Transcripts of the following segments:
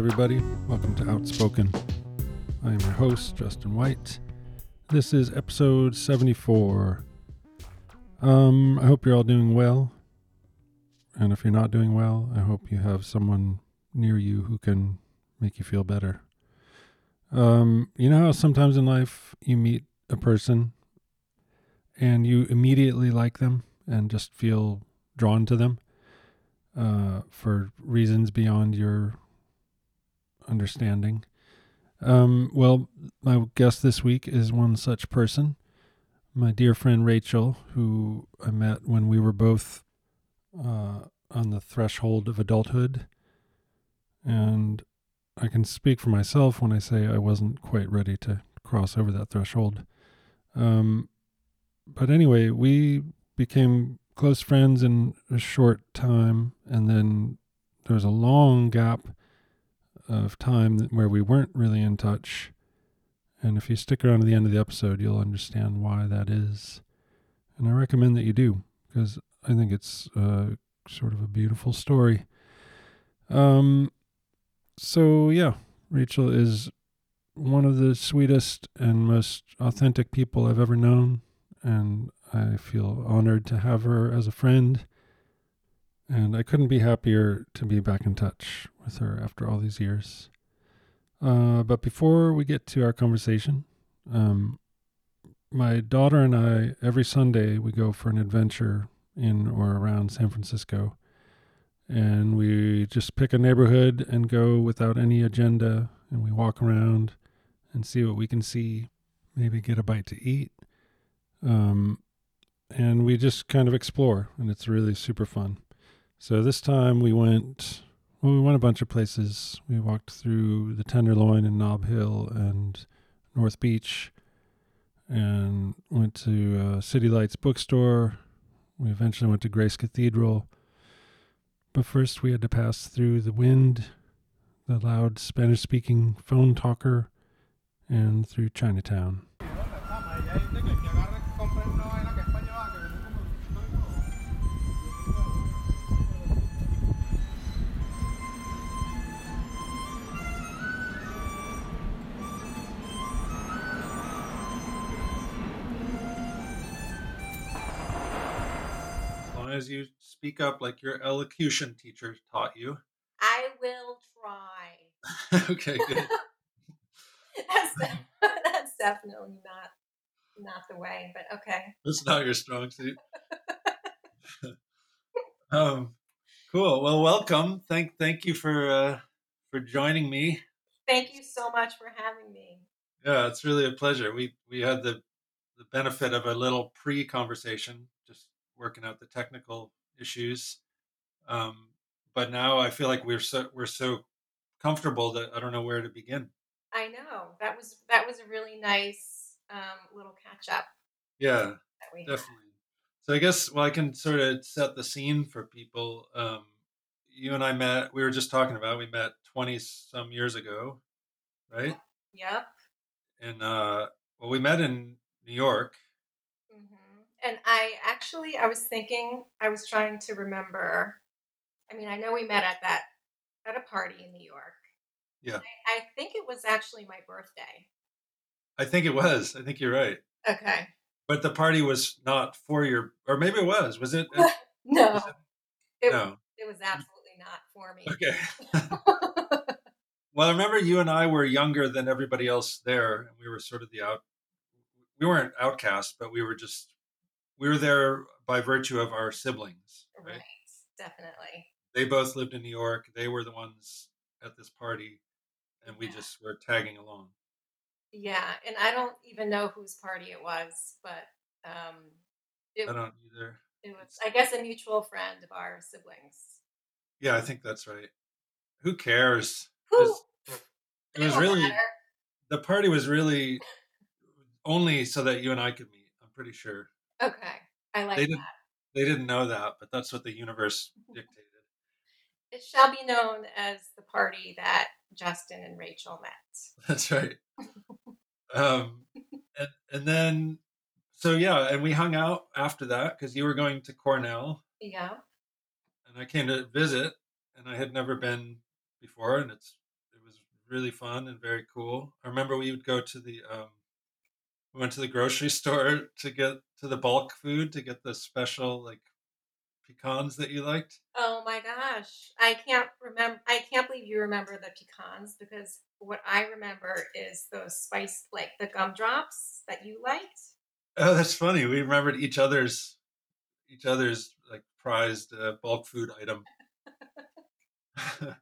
Everybody. Welcome to Outspoken. I am your host, Justin White. This is episode 74. Um, I hope you're all doing well. And if you're not doing well, I hope you have someone near you who can make you feel better. Um, you know how sometimes in life you meet a person and you immediately like them and just feel drawn to them uh, for reasons beyond your understanding. Um, well, my guest this week is one such person, my dear friend Rachel, who I met when we were both uh, on the threshold of adulthood. And I can speak for myself when I say I wasn't quite ready to cross over that threshold. Um, but anyway, we became close friends in a short time, and then there was a long gap of time where we weren't really in touch. And if you stick around to the end of the episode, you'll understand why that is. And I recommend that you do because I think it's uh, sort of a beautiful story. Um, so yeah, Rachel is one of the sweetest and most authentic people I've ever known, and I feel honored to have her as a friend. And I couldn't be happier to be back in touch with her after all these years. Uh, but before we get to our conversation, um, my daughter and I, every Sunday, we go for an adventure in or around San Francisco. And we just pick a neighborhood and go without any agenda. And we walk around and see what we can see, maybe get a bite to eat. Um, and we just kind of explore, and it's really super fun. So this time we went, well, we went a bunch of places. We walked through the Tenderloin and Nob Hill and North Beach and went to uh, City Lights bookstore. We eventually went to Grace Cathedral. But first we had to pass through the wind, the loud Spanish speaking phone talker, and through Chinatown. As you speak up like your elocution teacher taught you. I will try. okay, good. that's, that's definitely not not the way, but okay. That's not your strong suit. um, cool. Well, welcome. Thank thank you for uh, for joining me. Thank you so much for having me. Yeah, it's really a pleasure. We we had the the benefit of a little pre-conversation, just working out the technical issues. Um, but now I feel like we're so we're so comfortable that I don't know where to begin. I know that was that was a really nice um, little catch up. Yeah, definitely. So I guess well, I can sort of set the scene for people. Um, you and I met. We were just talking about. We met twenty some years ago, right? Yep. And uh, well, we met in New York. And I actually, I was thinking, I was trying to remember. I mean, I know we met at that at a party in New York. Yeah. I, I think it was actually my birthday. I think it was. I think you're right. Okay. But the party was not for your, or maybe it was. Was it? no. Was it, it, no. It was absolutely not for me. Okay. well, I remember you and I were younger than everybody else there, and we were sort of the out. We weren't outcast, but we were just we were there by virtue of our siblings, right? right? Definitely. They both lived in New York. They were the ones at this party, and we Yeah. just were tagging along. Yeah, and I don't even know whose party it was, but um, it, I don't either. it was, I guess, a mutual friend of our siblings. Yeah, I think that's right. Who cares? Who? It was really matter. the party was really only so that you and I could meet. I'm pretty sure Okay, I like they that. didn't they didn't know that, but that's what the universe dictated. It shall be known as the party that Justin and Rachel met. That's right. um, and and then so yeah, and we hung out after that because you were going to Cornell Yeah. and I came to visit, and I had never been before, and it's it was really fun and very cool. I remember we would go to the um, we went to the grocery store to get to the bulk food to get the special like pecans that you liked. Oh my gosh. I can't remember I can't believe you remember the pecans because what I remember is those spice like the gumdrops that you liked. Oh, that's funny. We remembered each other's each other's like prized uh, bulk food item.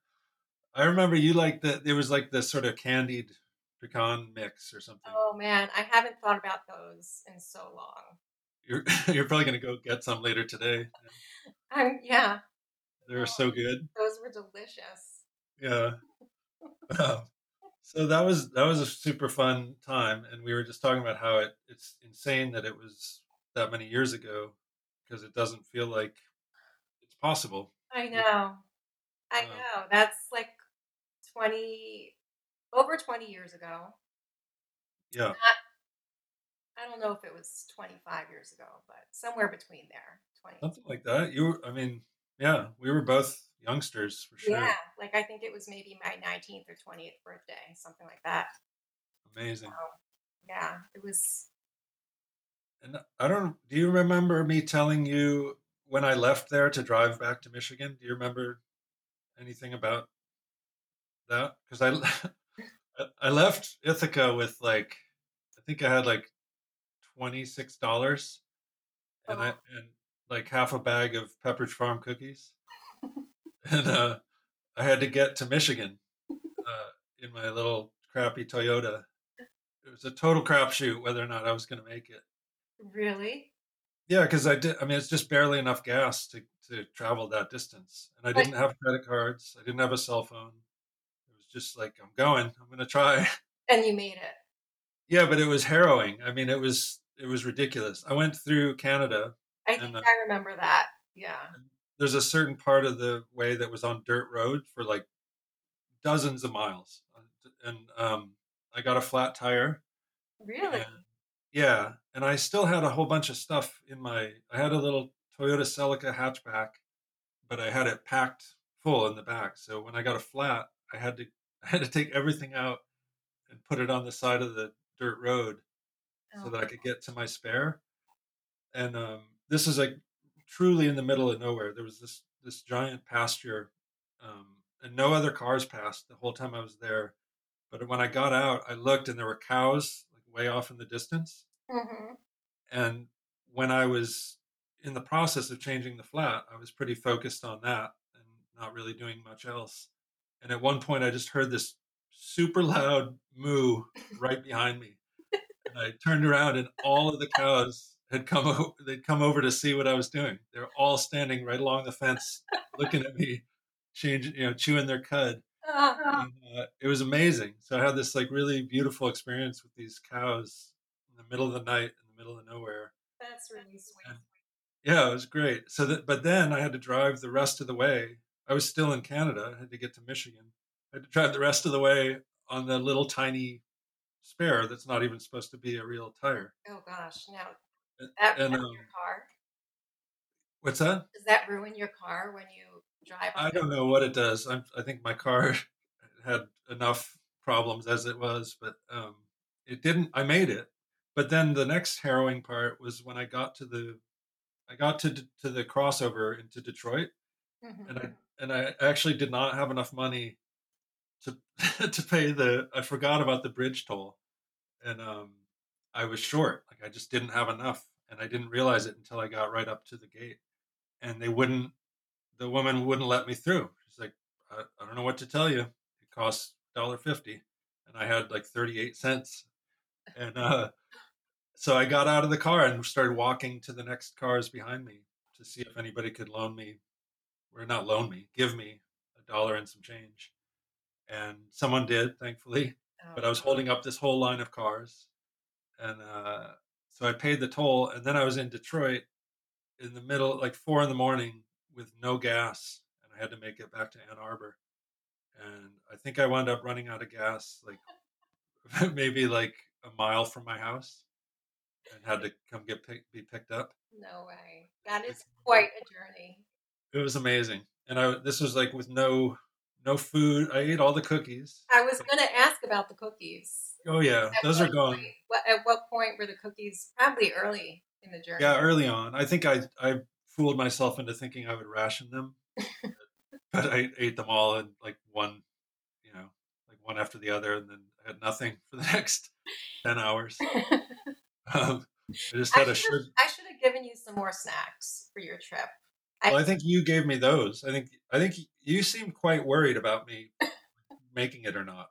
I remember you like the there was like the sort of candied pecan mix or something. Oh man, I haven't thought about those in so long. You're you're probably gonna go get some later today. Um, yeah, They were so good. those were delicious. Yeah. So that was that was a super fun time, and we were just talking about how it it's insane that it was that many years ago because it doesn't feel like it's possible. I know. I know. That's like 20 over 20 years ago. yeah. I don't know if it was 25 years ago, but somewhere between there. 20. Something like that. You were, I mean, yeah, we were both youngsters for sure. Yeah, like I think it was maybe my 19th or 20th birthday, something like that. Amazing. Um, yeah, it was And I don't, do you remember me telling you when I left there to drive back to Michigan? Do you remember anything about that? Because I, I- left Ithaca with like, I think I had like $26 and I, Oh. and like half a bag of Pepperidge Farm cookies. and uh, I had to get to Michigan uh, in my little crappy Toyota. It was a total crapshoot whether or not I was going to make it. really Yeah, because I did. I mean, it's just barely enough gas to to travel that distance, and I didn't have credit cards. I didn't have a cell phone. Just like I'm going. I'm going to try. and you made it. yeah, but it was harrowing. I mean, it was it was ridiculous. I went through Canada. I think uh, I remember that. Yeah. There's a certain part of the way that was on dirt road for like dozens of miles, and um, I got a flat tire. Really? And, yeah, and I still had a whole bunch of stuff in my. I had a little Toyota Celica hatchback, but I had it packed full in the back. So when I got a flat, I had to I had to take everything out and put it on the side of the dirt road so Oh, that I could get to my spare. And um, this is like truly in the middle of nowhere. There was this this giant pasture, um, and no other cars passed the whole time I was there. But when I got out, I looked and there were cows like way off in the distance. mhm. And when I was in the process of changing the flat, I was pretty focused on that and not really doing much else. And at one point, I just heard this super loud moo right behind me. And I turned around, and all of the cows had come. O- they'd come over to see what I was doing. They were all standing right along the fence, looking at me, changing, you know, chewing their cud. Ah, And, uh, it was amazing. So I had this like really beautiful experience with these cows in the middle of the night, in the middle of nowhere. that's really sweet. And yeah, it was great. So that, but then I had to drive the rest of the way. I was still in Canada. I had to get to Michigan. I had to drive the rest of the way on the little tiny spare that's not even supposed to be a real tire. Oh gosh. Now that and, ruin your um, car? what's that? Does that ruin your car when you drive I don't know what it does. I'm, I think my car had enough problems as it was, but um, it didn't. I made it, but then the next harrowing part was when I got to the, I got to to the crossover into Detroit, Mhm. and I and I actually did not have enough money to to pay the. I forgot about the bridge toll, and um, I was short. Like I just didn't have enough, and I didn't realize it until I got right up to the gate, and they wouldn't. The woman wouldn't let me through. She's like, I, I don't know what to tell you. It costs $1.50. and I had like thirty eight cents, and uh, so I got out of the car and started walking to the next cars behind me to see if anybody could loan me, or not loan me, give me a dollar and some change. And someone did, thankfully but I Oh, was holding up this whole line of cars, and uh, so I paid the toll, and then I was in Detroit in the middle, like four in the morning, with no gas, and I had to make it back to Ann Arbor, and I think I wound up running out of gas, like maybe like a mile from my house, and had to come get pick, be picked up. no way. That is quite a journey. It was amazing, and I this was like with no no food. I ate all the cookies. I was going to ask about the cookies. Oh yeah, At those are gone. point- what, at what point were the cookies? Probably early in the journey. Yeah, early on. I think I I fooled myself into thinking I would ration them, but I ate them all in like one, you know, like one after the other, and then I had nothing for the next ten hours. Um, I just had a have sugar. I should have given you some more snacks for your trip. I- Well, I think you gave me those. I think I think you seemed quite worried about me making it or not,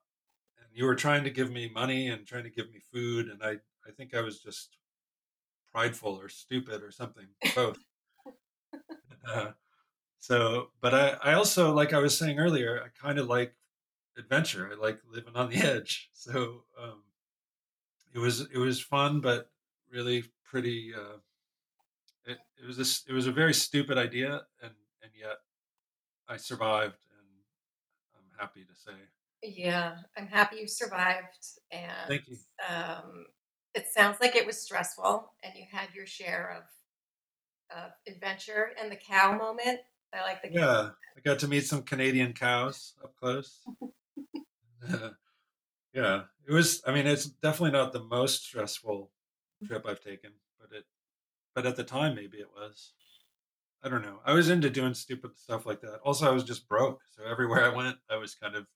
and you were trying to give me money and trying to give me food, and I I think I was just prideful or stupid or something, both. uh, so, but I I also like I was saying earlier, I kind of like adventure. I like living on the edge. So um, it was it was fun, but really pretty. Uh, it, it was this it was a very stupid idea, and and yet I survived, and I'm happy to say. Yeah, I'm happy you survived, and Thank you. um, it sounds like it was stressful, and you had your share of of adventure and the cow moment. I like the cow. Yeah, I got to meet some Canadian cows up close. yeah, it was. I mean, it's definitely not the most stressful trip I've taken, but it, but at the time, maybe it was. I don't know. I was into doing stupid stuff like that. Also, I was just broke, so everywhere I went, I was kind of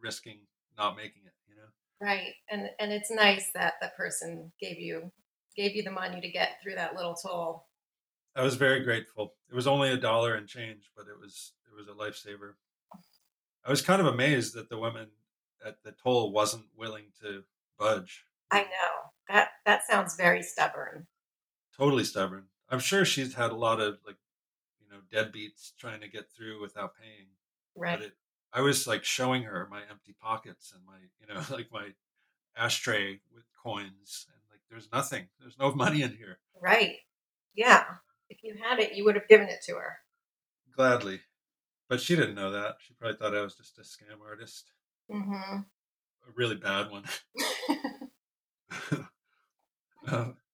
risking not making it. You know. Right, and and it's nice that the person gave you gave you the money to get through that little toll. I was very grateful. It was only a dollar and change, but it was it was a lifesaver. I was kind of amazed that the woman at the toll wasn't willing to budge. I know that that sounds very stubborn. Totally stubborn. I'm sure she's had a lot of like, you know, deadbeats trying to get through without paying. Right, But it, I was like showing her my empty pockets and my, you know, like my ashtray with coins, and like there's nothing. There's no money in here. right, yeah. If you had it, you would have given it to her. Gladly, but she didn't know that. She probably thought I was just a scam artist, Mm-hmm. a really bad one. Um,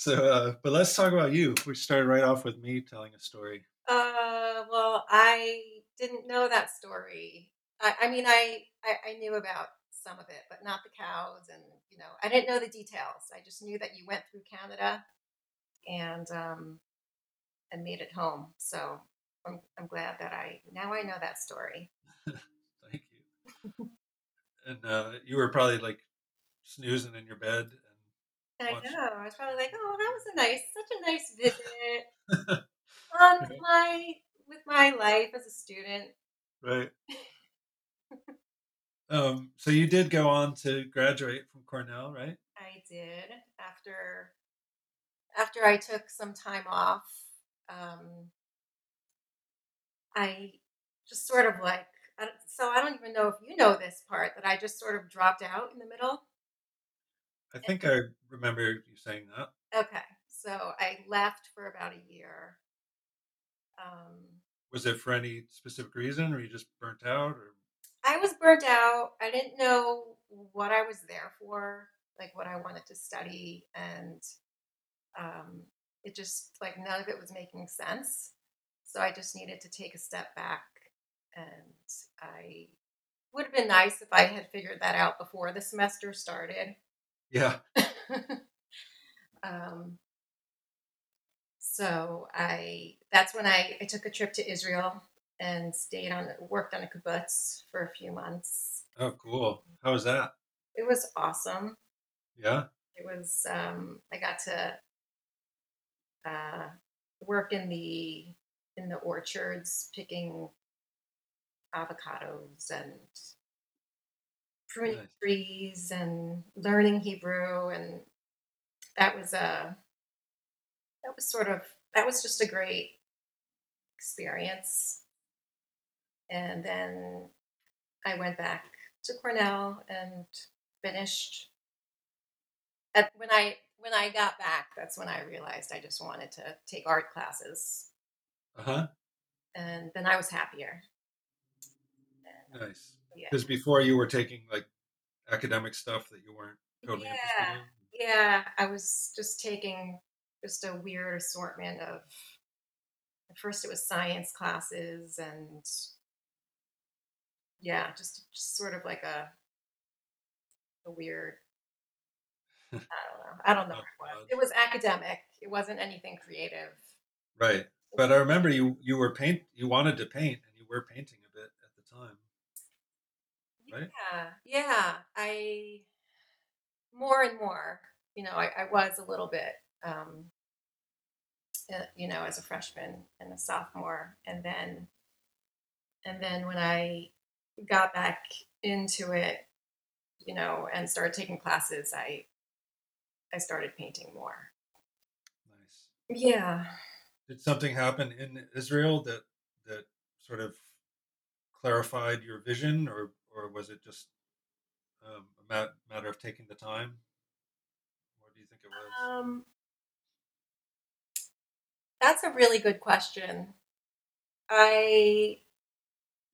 so, uh, but let's talk about you. We started right off with me telling a story. Uh, well, I didn't know that story. I, I mean, I, I I knew about some of it, but not the cows, and you know, I didn't know the details. I just knew that you went through Canada and um and made it home. So I'm I'm glad that I now I know that story. Thank you. And uh, you were probably like snoozing in your bed, I Watch. know. I was probably like, oh, that was a nice, such a nice visit on with my with my life as a student. right. Um, so you did go on to graduate from Cornell, right? I did after after I took some time off. Um, I just sort of like I so I don't even know if you know this part that I just sort of dropped out in the middle. I think I remember you saying that. Okay, so I left for about a year. Um, Was it for any specific reason, or you just burnt out, or I was burnt out. I didn't know what I was there for, like what I wanted to study, and um, it just like none of it was making sense. So I just needed to take a step back, and I would have been nice if I had figured that out before the semester started. Yeah, um, so I that's when I, I took a trip to Israel and stayed on worked on a kibbutz for a few months. oh, cool. How was that? It was awesome. Yeah, It was um, I got to uh, work in the in the orchards picking avocados and pruning Nice. trees and learning Hebrew and that was a that was sort of that was just a great experience. And then I went back to Cornell and finished at, when I when I got back, that's when I realized I just wanted to take art classes, uh huh. and then I was happier. And, Nice. Yeah, Because before you were taking like academic stuff that you weren't totally yeah, interested in. yeah. I was just taking just a weird assortment of. At first, it was science classes and yeah, just, just sort of like a a weird. I don't know. I don't know what it was. It was academic. It wasn't anything creative. Right. But I remember you you were paint you wanted to paint and you were painting a bit at the time. Right? Yeah, yeah. I more and more. You know, I, I was a little bit. Um, uh, you know, as a freshman and a sophomore, and then, and then when I got back into it, you know, and started taking classes, I I started painting more. Nice. Yeah. Did something happen in Israel that that sort of clarified your vision or or was it just um, a matter of taking the time? What do you think it was? Um, that's a really good question. I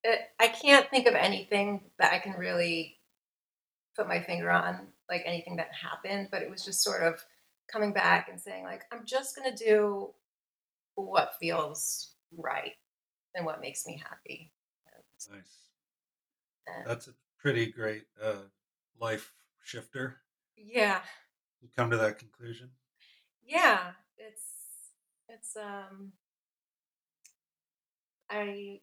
uh, I can't think of anything that I can really put my finger on, like anything that happened, but it was just sort of coming back and saying, like, I'm just gonna do what feels right and what makes me happy. Nice. And, That's a pretty great uh, life shifter. yeah, You come to that conclusion. yeah, it's it's um I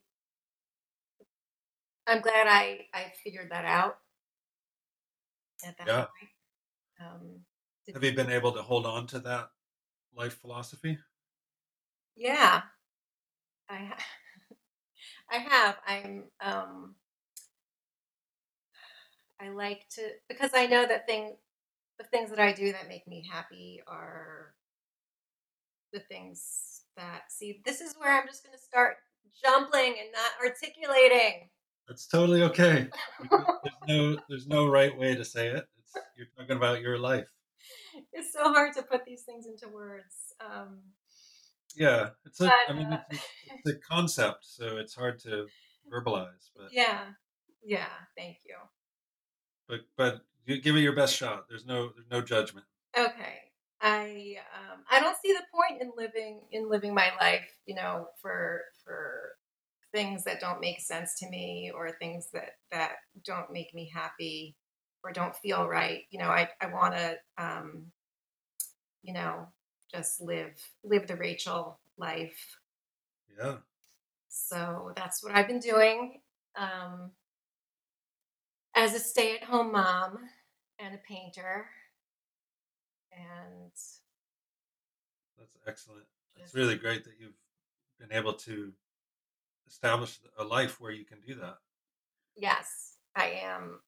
I'm glad I I figured that out at that Yeah. point. Um, Have you been able to hold on to that life philosophy? yeah, I ha- I have. I'm um I like to because I know that thing the things that I do that make me happy are the things that see this is where I'm just going to start jumbling and not articulating. That's totally okay. There's no there's no right way to say it. It's, you're talking about your life. It's so hard to put these things into words. Um, Yeah, it's a. But, I mean, uh, it's it's a concept, so it's hard to verbalize. But yeah, yeah. Thank you. But but give it your best shot. There's no there's no judgment. Okay. I um, I don't see the point in living in living my life, you know, for for things that don't make sense to me or things that that don't make me happy or don't feel right. You know, I I want to um, you know, just live live the Rachel life. Yeah, So that's what I've been doing um, as a stay-at-home mom and a painter. And that's excellent. It's really great that you've been able to establish a life where you can do that. yes, I am.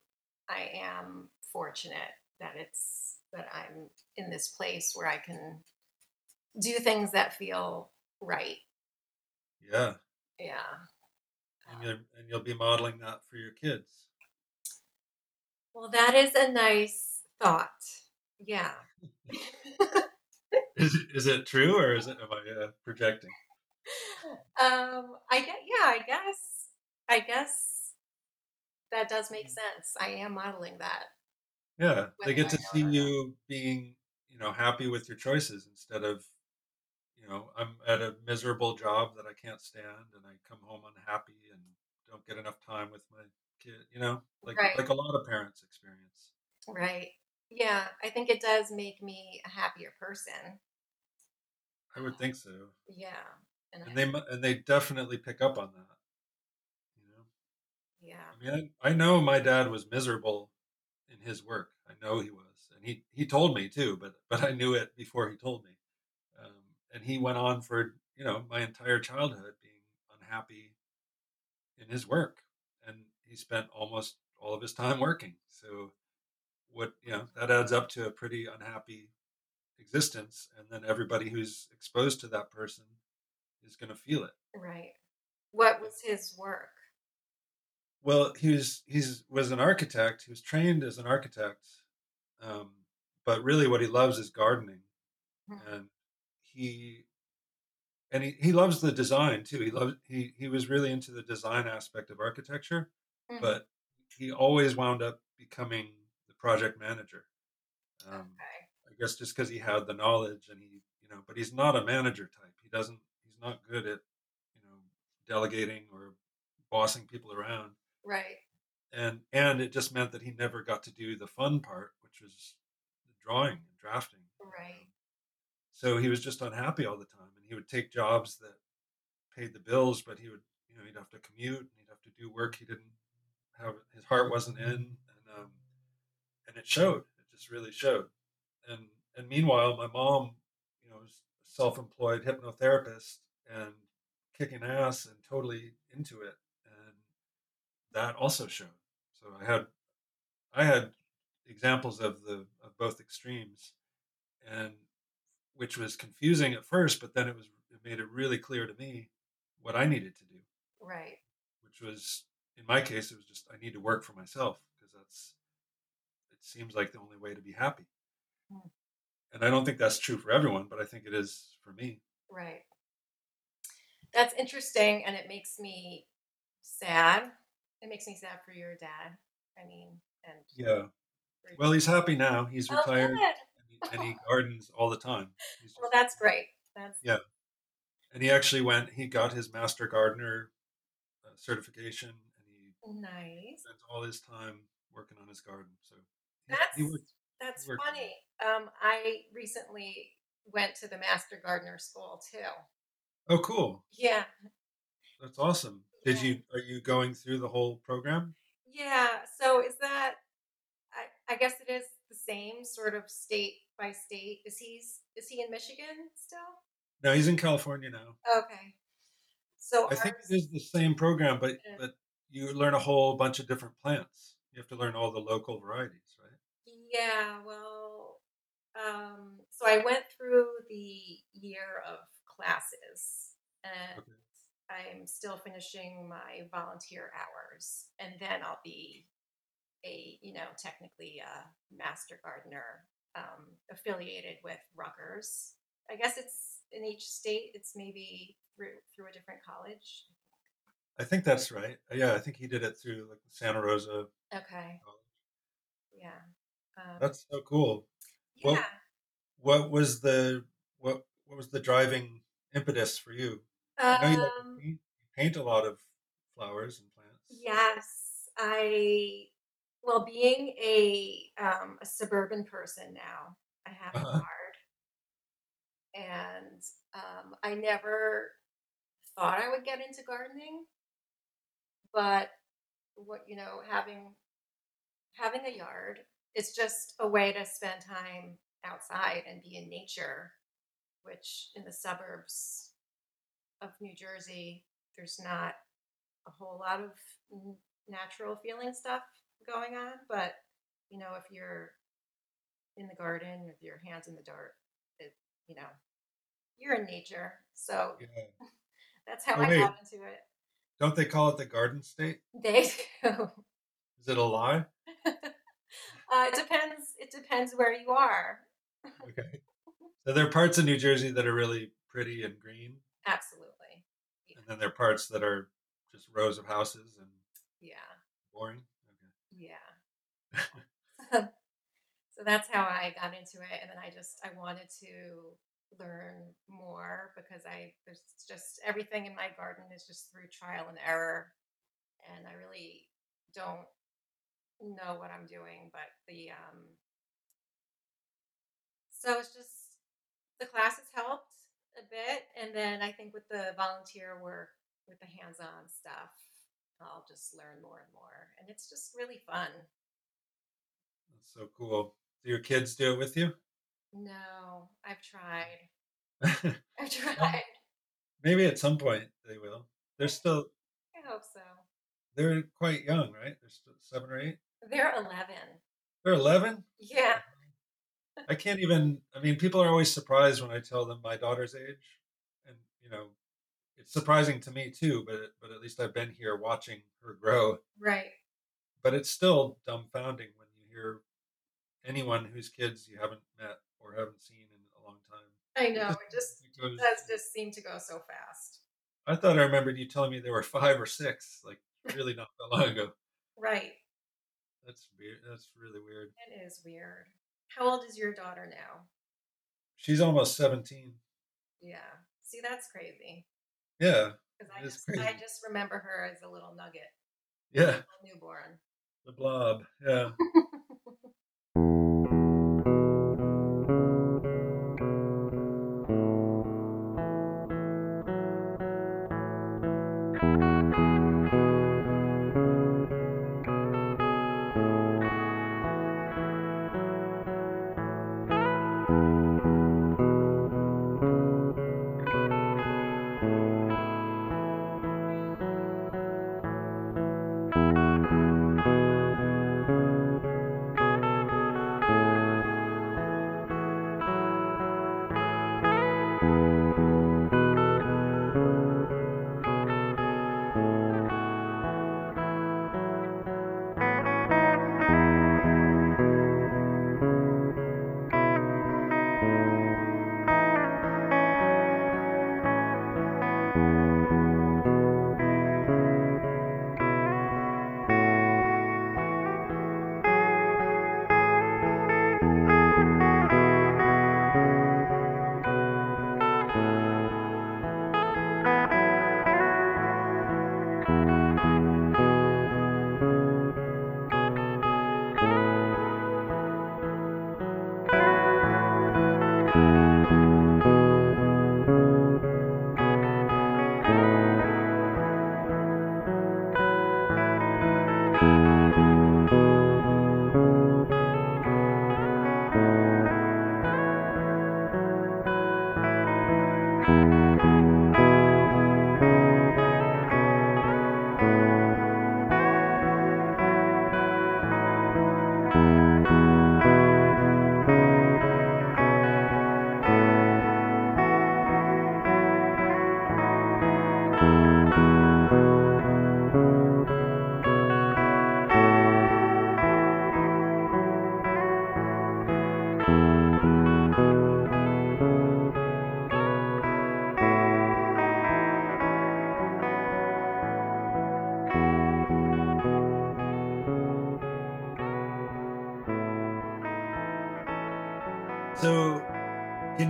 I am fortunate that it's that I'm in this place where I can do things that feel right. Yeah, Yeah. and um, you and you'll be modeling that for your kids. Well, that is a nice thought. Yeah. Is it, is it true or is it am I uh, projecting? um, I get. Yeah, I guess. I guess that does make sense. I am modeling that. Yeah, they get to see you being, you know, happy with your choices instead of, you know, I'm at a miserable job that I can't stand and I come home unhappy and don't get enough time with my you know, like Right. like a lot of parents experience. Right. Yeah, I think it does make me a happier person. I would think so. Yeah. And, And I, they and they definitely pick up on that, you know. yeah. I mean, I, I know my dad was miserable in his work. I know he was, and he he told me too, but but I knew it before he told me. Um, and he went on for you know my entire childhood being unhappy in his work, he spent almost all of his time working. So what you know that adds up to a pretty unhappy existence, and then everybody who's exposed to that person is going to feel it. Right. What was his work? Well, he was he's was an architect. He was trained as an architect, um, but really, what he loves is gardening, Hmm. and he and he, he loves the design too. He loves he he was really into the design aspect of architecture, Mhm. but he always wound up becoming the project manager. Um, Okay. I guess just because he had the knowledge and he you know, but he's not a manager type. He doesn't. He's not good at you know delegating or bossing people around. Right. and and it just meant that he never got to do the fun part, which was the drawing and drafting. Right. So he was just unhappy all the time, and he would take jobs that paid the bills, but he would, you know, he'd have to commute and he'd have to do work he didn't have. His heart wasn't in, and um, and it showed. It just really showed. And and meanwhile, my mom, you know, was a self-employed hypnotherapist and kicking ass and totally into it, and that also showed. So I had I had examples of the of both extremes, and which was confusing at first, but then it was it made it really clear to me what I needed to do, Right. which was in my case it was just I need to work for myself because that's it seems like the only way to be happy. Hmm. And I don't think that's true for everyone, but I think it is for me. Right. That's interesting, and it makes me sad. It makes me sad for your dad. I mean, and Yeah. Well, he's happy now. He's Oh, retired and he, and he gardens all the time. He's Well, just, that's great. That's yeah. And he actually went. He got his master gardener uh, certification, nice. spent all his time working on his garden. So That's he worked. that's worked funny. Um, I recently went to the Master Gardener School too. Oh, cool! Yeah, That's awesome. Did Yeah. you? Are you going through the whole program? yeah. So is that? I I guess it is the same sort of state by state. Is he's is he in Michigan still? No, he's in California now. Okay. So I think it is the same program, but Yeah. but you learn a whole bunch of different plants. You have to learn all the local varieties, right? Yeah, well, um, so I went through the year of classes and Okay. I'm still finishing my volunteer hours and then I'll be a, you know, technically a master gardener um, affiliated with Rutgers. I guess it's in each state, it's maybe through through a different college. I think that's right. Uh, Yeah, I think he did it through like Santa Rosa Okay, College. yeah. Um, That's so cool. yeah. well- What was the what what was the driving impetus for you? I know you like Um, paint, you paint a lot of flowers and plants. Yes, I well, being a um, a suburban person now, I have a Uh-huh. yard, and um, I never thought I would get into gardening, but what you know, having having a yard, it's just a way to spend time outside and be in nature, which in the suburbs of New Jersey, there's not a whole lot of natural feeling stuff going on. But you know, if you're in the garden with your hands in the dirt, it you know, you're in nature. So Yeah. that's how Oh, I got into it. Don't they call it the Garden State? They do. Is it a lie? Uh, it depends. It depends where you are. Okay. So there are parts of New Jersey that are really pretty and green, Absolutely. and then there are parts that are just rows of houses and Yeah. boring. Okay. Yeah. so that's how I got into it, and then I just I wanted to learn more because I there's just everything in my garden is just through trial and error, and I really don't know what I'm doing. But the um, so it's just the classes helped a bit, and then I think with the volunteer work with the hands-on stuff, I'll just learn more and more, and it's just really fun. That's so cool. Do your kids do it with you? No, I've tried. I've tried. Maybe at some point they will. They're still I hope so. they're quite young, right? They're still seven or eight. They're 11. They're eleven. Yeah. I can't even. I mean, people are always surprised when I tell them my daughter's age, and you know, it's surprising to me too. But but at least I've been here watching her grow. Right. But it's still dumbfounding when you hear anyone whose kids you haven't met or haven't seen in a long time. I know. It just goes- does just seem to go so fast. I thought I remembered you telling me there were five or six, like really not that long ago. Right. That's weird. That's really weird. It is weird. How old is your daughter now? She's almost seventeen. Yeah. See, that's crazy. Yeah, Because I just, I just remember her as a little nugget, yeah. newborn. The blob. Yeah.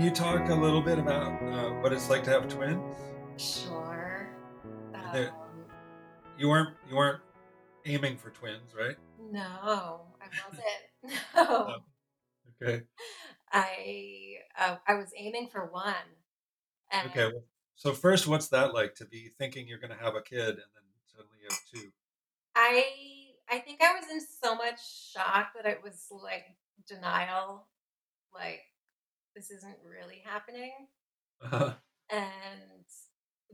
you talk a little bit about uh, what it's like to have twins? Sure. Um, You weren't you weren't aiming for twins, right? no, I wasn't. No, Okay. I uh, I was aiming for one, and Okay. Well, so first, what's that like to be thinking you're going to have a kid and then suddenly you have two? I I think I was in so much shock that it was like denial, like this isn't really happening. Uh, And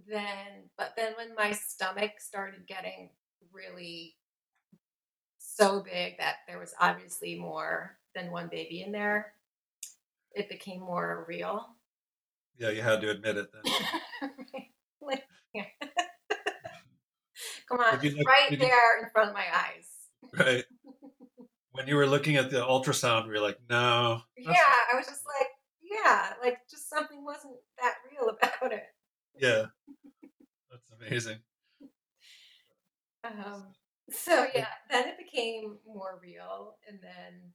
then, but then when my stomach started getting really so big that there was obviously more than one baby in there, it became more real. yeah, you had to admit it then. Come on, look- right you- there in front of my eyes. Right. When you were looking at the ultrasound, we were like, no. Yeah, I was just like, yeah, like just something wasn't that real about it. Yeah. That's amazing. Um, so yeah, then it became more real, and then,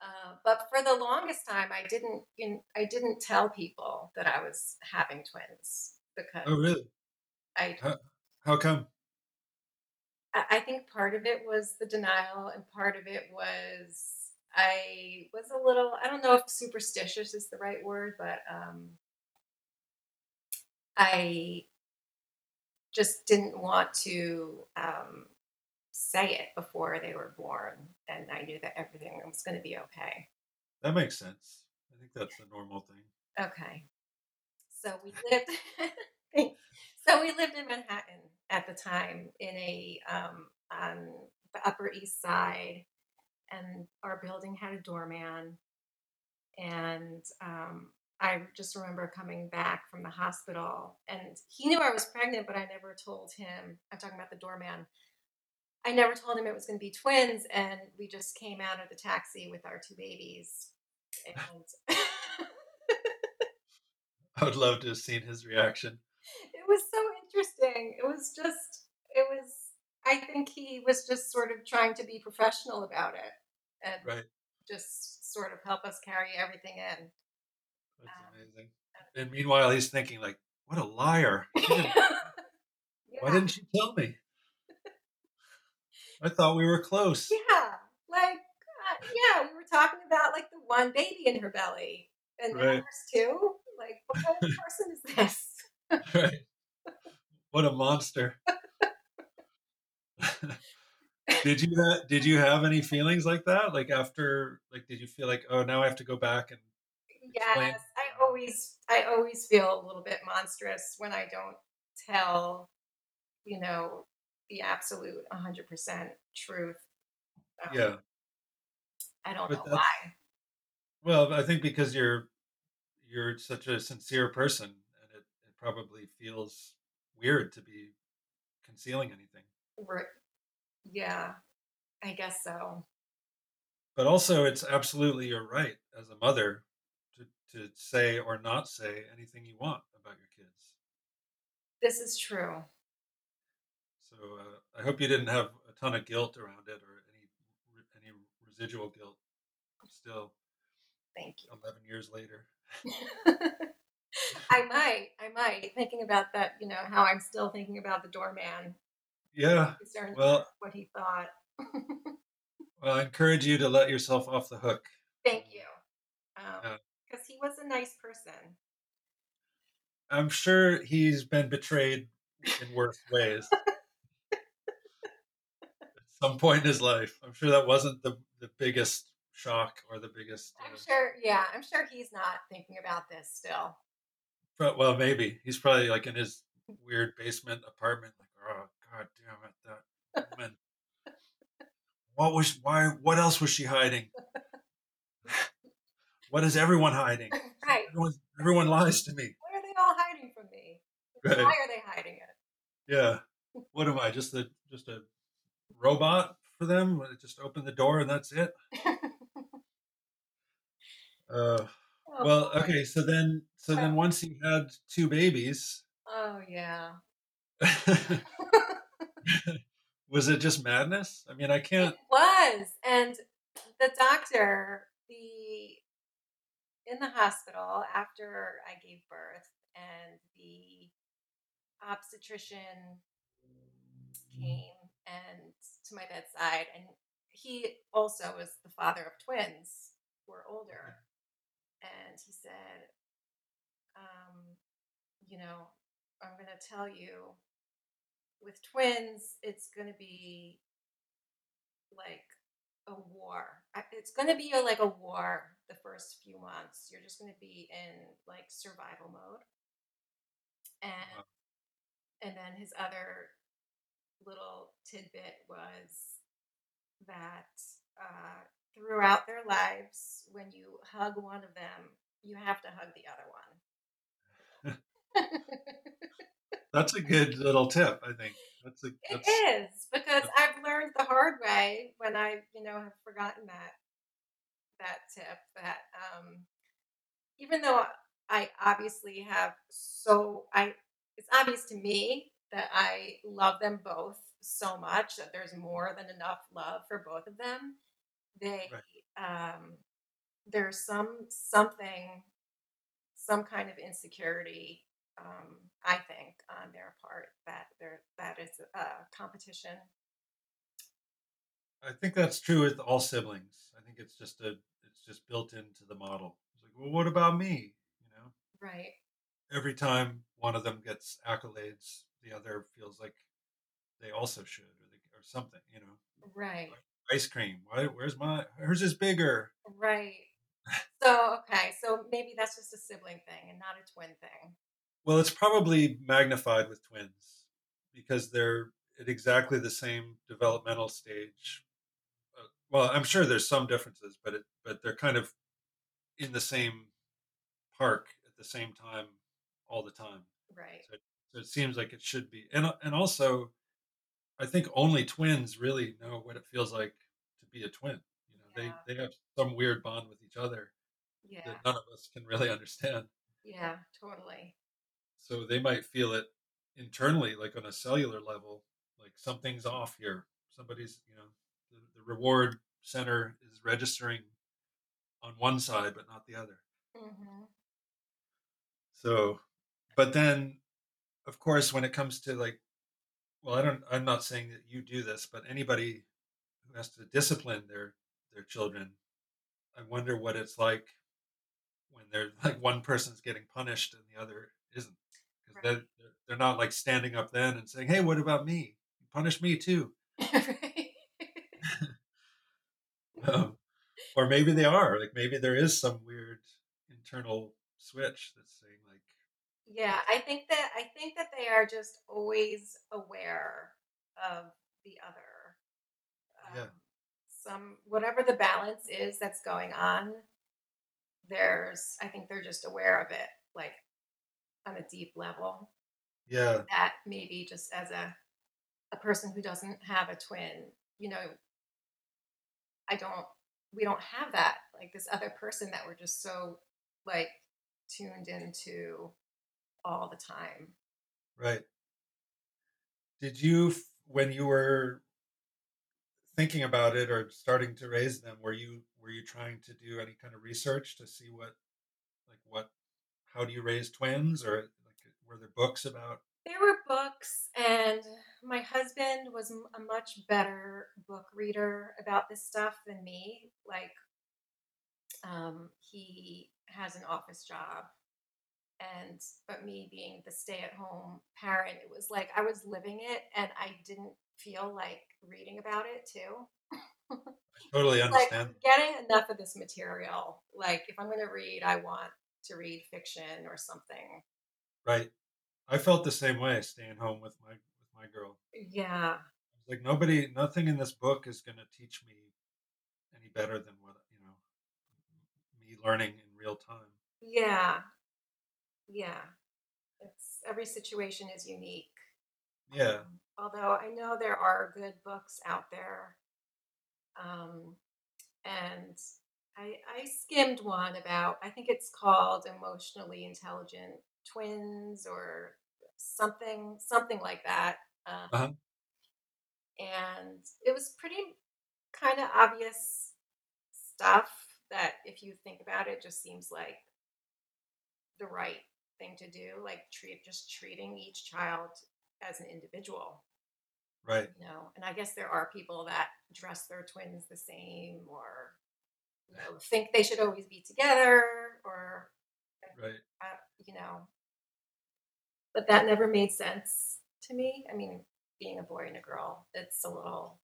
uh, but for the longest time, I didn't, in, I didn't tell people that I was having twins because Oh, really? I, How come? I I think part of it was the denial, and part of it was I was a little, I don't know if superstitious is the right word, but um, I just didn't want to um, say it before they were born, and I knew that everything was going to be okay. That makes sense. I think that's the normal thing. Okay. So we lived. so we lived in Manhattan at the time in a um, on the Upper East Side, and our building had a doorman. And um, I just remember coming back from the hospital, and he knew I was pregnant, but I never told him. I'm talking about the doorman. I never told him it was going to be twins, and we just came out of the taxi with our two babies. And I would love to have seen his reaction. it was so interesting. It was just, it was, I think he was just sort of trying to be professional about it and Right. just sort of help us carry everything in. That's Um, amazing. And meanwhile, he's thinking like, "What a liar! Didn't- Why didn't she tell me?" I thought we were close. Yeah, like uh, yeah, we were talking about like the one baby in her belly, and Right. there's two. Like, what kind of person is this? Right. What a monster. did you ha- did you have any feelings like that? Like after like did you feel like oh now I have to go back and explain? Yes, I always I always feel a little bit monstrous when I don't tell, you know, the absolute 100% truth. Um, Yeah. I don't But know why. well, I think because you're you're such a sincere person and it, it probably feels weird to be concealing anything. We're, yeah, I guess so. But also it's absolutely your right as a mother to, to say or not say anything you want about your kids. This is true. So uh, I hope you didn't have a ton of guilt around it or any any residual guilt still Thank you. 11 years later. I might, I might. Thinking about that, you know, how I'm still thinking about the doorman, Yeah. concerned Well, what he thought. well, I encourage you to let yourself off the hook. Thank you. Yeah. Because he was a nice person. I'm sure he's been betrayed in worse ways at some point in his life. I'm sure that wasn't the, the biggest shock or the biggest. I'm Uh, sure, yeah, I'm sure he's not thinking about this still. pro- well, maybe he's probably like in his weird basement apartment, like, oh god damn it, that woman. What was why? What else was she hiding? What is everyone hiding? Right. Everyone, everyone lies to me. What are they all hiding from me? Right. Why are they hiding it? Yeah. What am I? Just a just a robot for them? Just open the door and that's it. Uh, Oh, well, okay. So then, so then, once you had two babies, Oh, yeah. was it just madness? I mean, I can't. It was. And the doctor, the in the hospital after I gave birth, and the obstetrician came and to my bedside, and he also was the father of twins who were older, and he said, um, you know, I'm going to tell you, with twins, it's going to be like a war. It's going to be a, like a war the first few months. You're just going to be in like survival mode. And Wow. and then his other little tidbit was that uh, throughout their lives, when you hug one of them, you have to hug the other one. That's a good little tip. I think that's a It that's is because I've learned the hard way when I, you know, have forgotten that that tip that um, even though I obviously have so I it's obvious to me that I love them both so much that there's more than enough love for both of them. They um, there's some something some kind of insecurity um, I think on their part that there that is a competition. I think that's true with all siblings. I think it's just a it's just built into the model. It's like, well, what about me? You know, Right. every time one of them gets accolades, the other feels like they also should, or they, or something. You know, Right. ice cream. Why? Where's my? Hers is bigger. Right. So okay, so maybe that's just a sibling thing and not a twin thing. Well, it's probably magnified with twins because they're at exactly the same developmental stage. Uh, well, I'm sure there's some differences, but it, but they're kind of in the same park at the same time all the time. Right. So, so it seems like it should be, and and also, I think only twins really know what it feels like to be a twin. You know, Yeah. they they have some weird bond with each other Yeah. that none of us can really understand. Yeah, totally. So they might feel it internally, like on a cellular level, like something's off here. Somebody's, you know, the, the reward center is registering on one side, but not the other. hmm So, but then, of course, when it comes to like well, I don't. I'm not saying that you do this, but anybody who has to discipline their their children, I wonder what it's like when they're like one person's getting punished and the other isn't, Right. they're they're they're not like standing up then and saying, "Hey, what about me? Punish me too." right. Um, or maybe they are. Like maybe there is some weird internal switch that's saying like, Yeah, I think that I think that they are just always aware of the other. yeah, Um, some whatever the balance is that's going on, there's I think they're just aware of it, like on a deep level. yeah, That maybe just as a a person who doesn't have a twin, you know, I don't we don't have that like this other person that we're just so like tuned into all the time. right. Did you, when you were thinking about it or starting to raise them, were you were you trying to do any kind of research to see what like what how do you raise twins or like were there books about? There were books, and my husband was a much better book reader about this stuff than me. Like, um, he has an office job, and but me being the stay-at-home parent, it was like I was living it, and I didn't feel like reading about it too. I totally understand. I'm getting enough of this material. Like, if I'm going to read, I want to read fiction or something. Right. I felt the same way staying home with my with my girl. Yeah, I was like nobody nothing in this book is going to teach me any better than what, you know, me learning in real time. yeah, yeah. It's every situation is unique. Yeah. Um, although I know there are good books out there, um, and I, I skimmed one about. I think it's called "Emotionally Intelligent Twins" or something, something like that. Um, Uh-huh. and it was pretty kind of obvious stuff that, if you think about it, just seems like the right thing to do. Like treat just treating each child as an individual Right. you know and i guess there are people that dress their twins the same or you know think they should always be together or Right. uh, you know but that never made sense to me i mean being a boy and a girl it's a little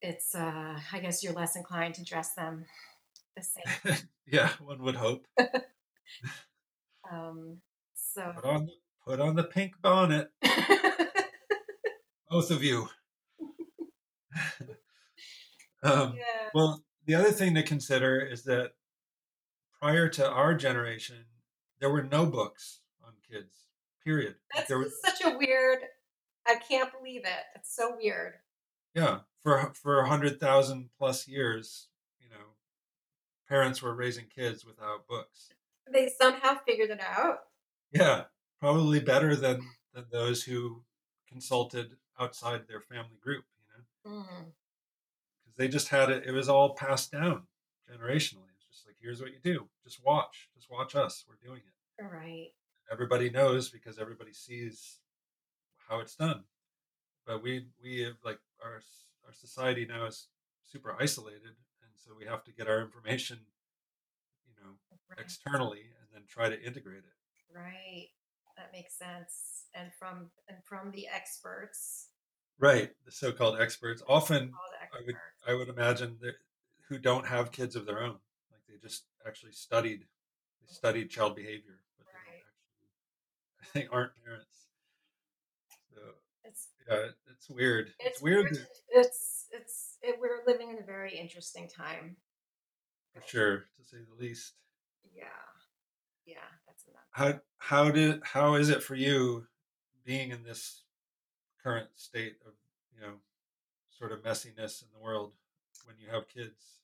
it's uh i guess you're less inclined to dress them the same yeah, one would hope. um so Put on put on the pink bonnet, both of you. Um, yeah well, the other thing to consider is that prior to our generation, there were no books on kids. Period. That's just such a weird i can't believe it it's so weird yeah, for for a hundred thousand plus years, you know, parents were raising kids without books. they somehow figured it out Yeah, probably better than than those who consulted outside their family group. You know, Mm, they just had it. It was all passed down generationally. It's just like here's what you do. Just watch. Just watch us. We're doing it. right Everybody knows because everybody sees how it's done. But we we have like our our society now is super isolated, and so we have to get our information, you know, right externally, and then try to integrate it. Right. That makes sense. And from and from the experts, Right, the so-called experts often I would. I would imagine that who don't have kids of their own, like they just actually studied they mm-hmm. studied child behavior, but they don't actually they aren't parents. So It's yeah, it's weird. It's it's weird weird. It's it's it, we're living in a very interesting time. for sure, to say the least. Yeah. Yeah. That's enough. How how did how is it for you being in this current state of you know sort of messiness in the world when you have kids?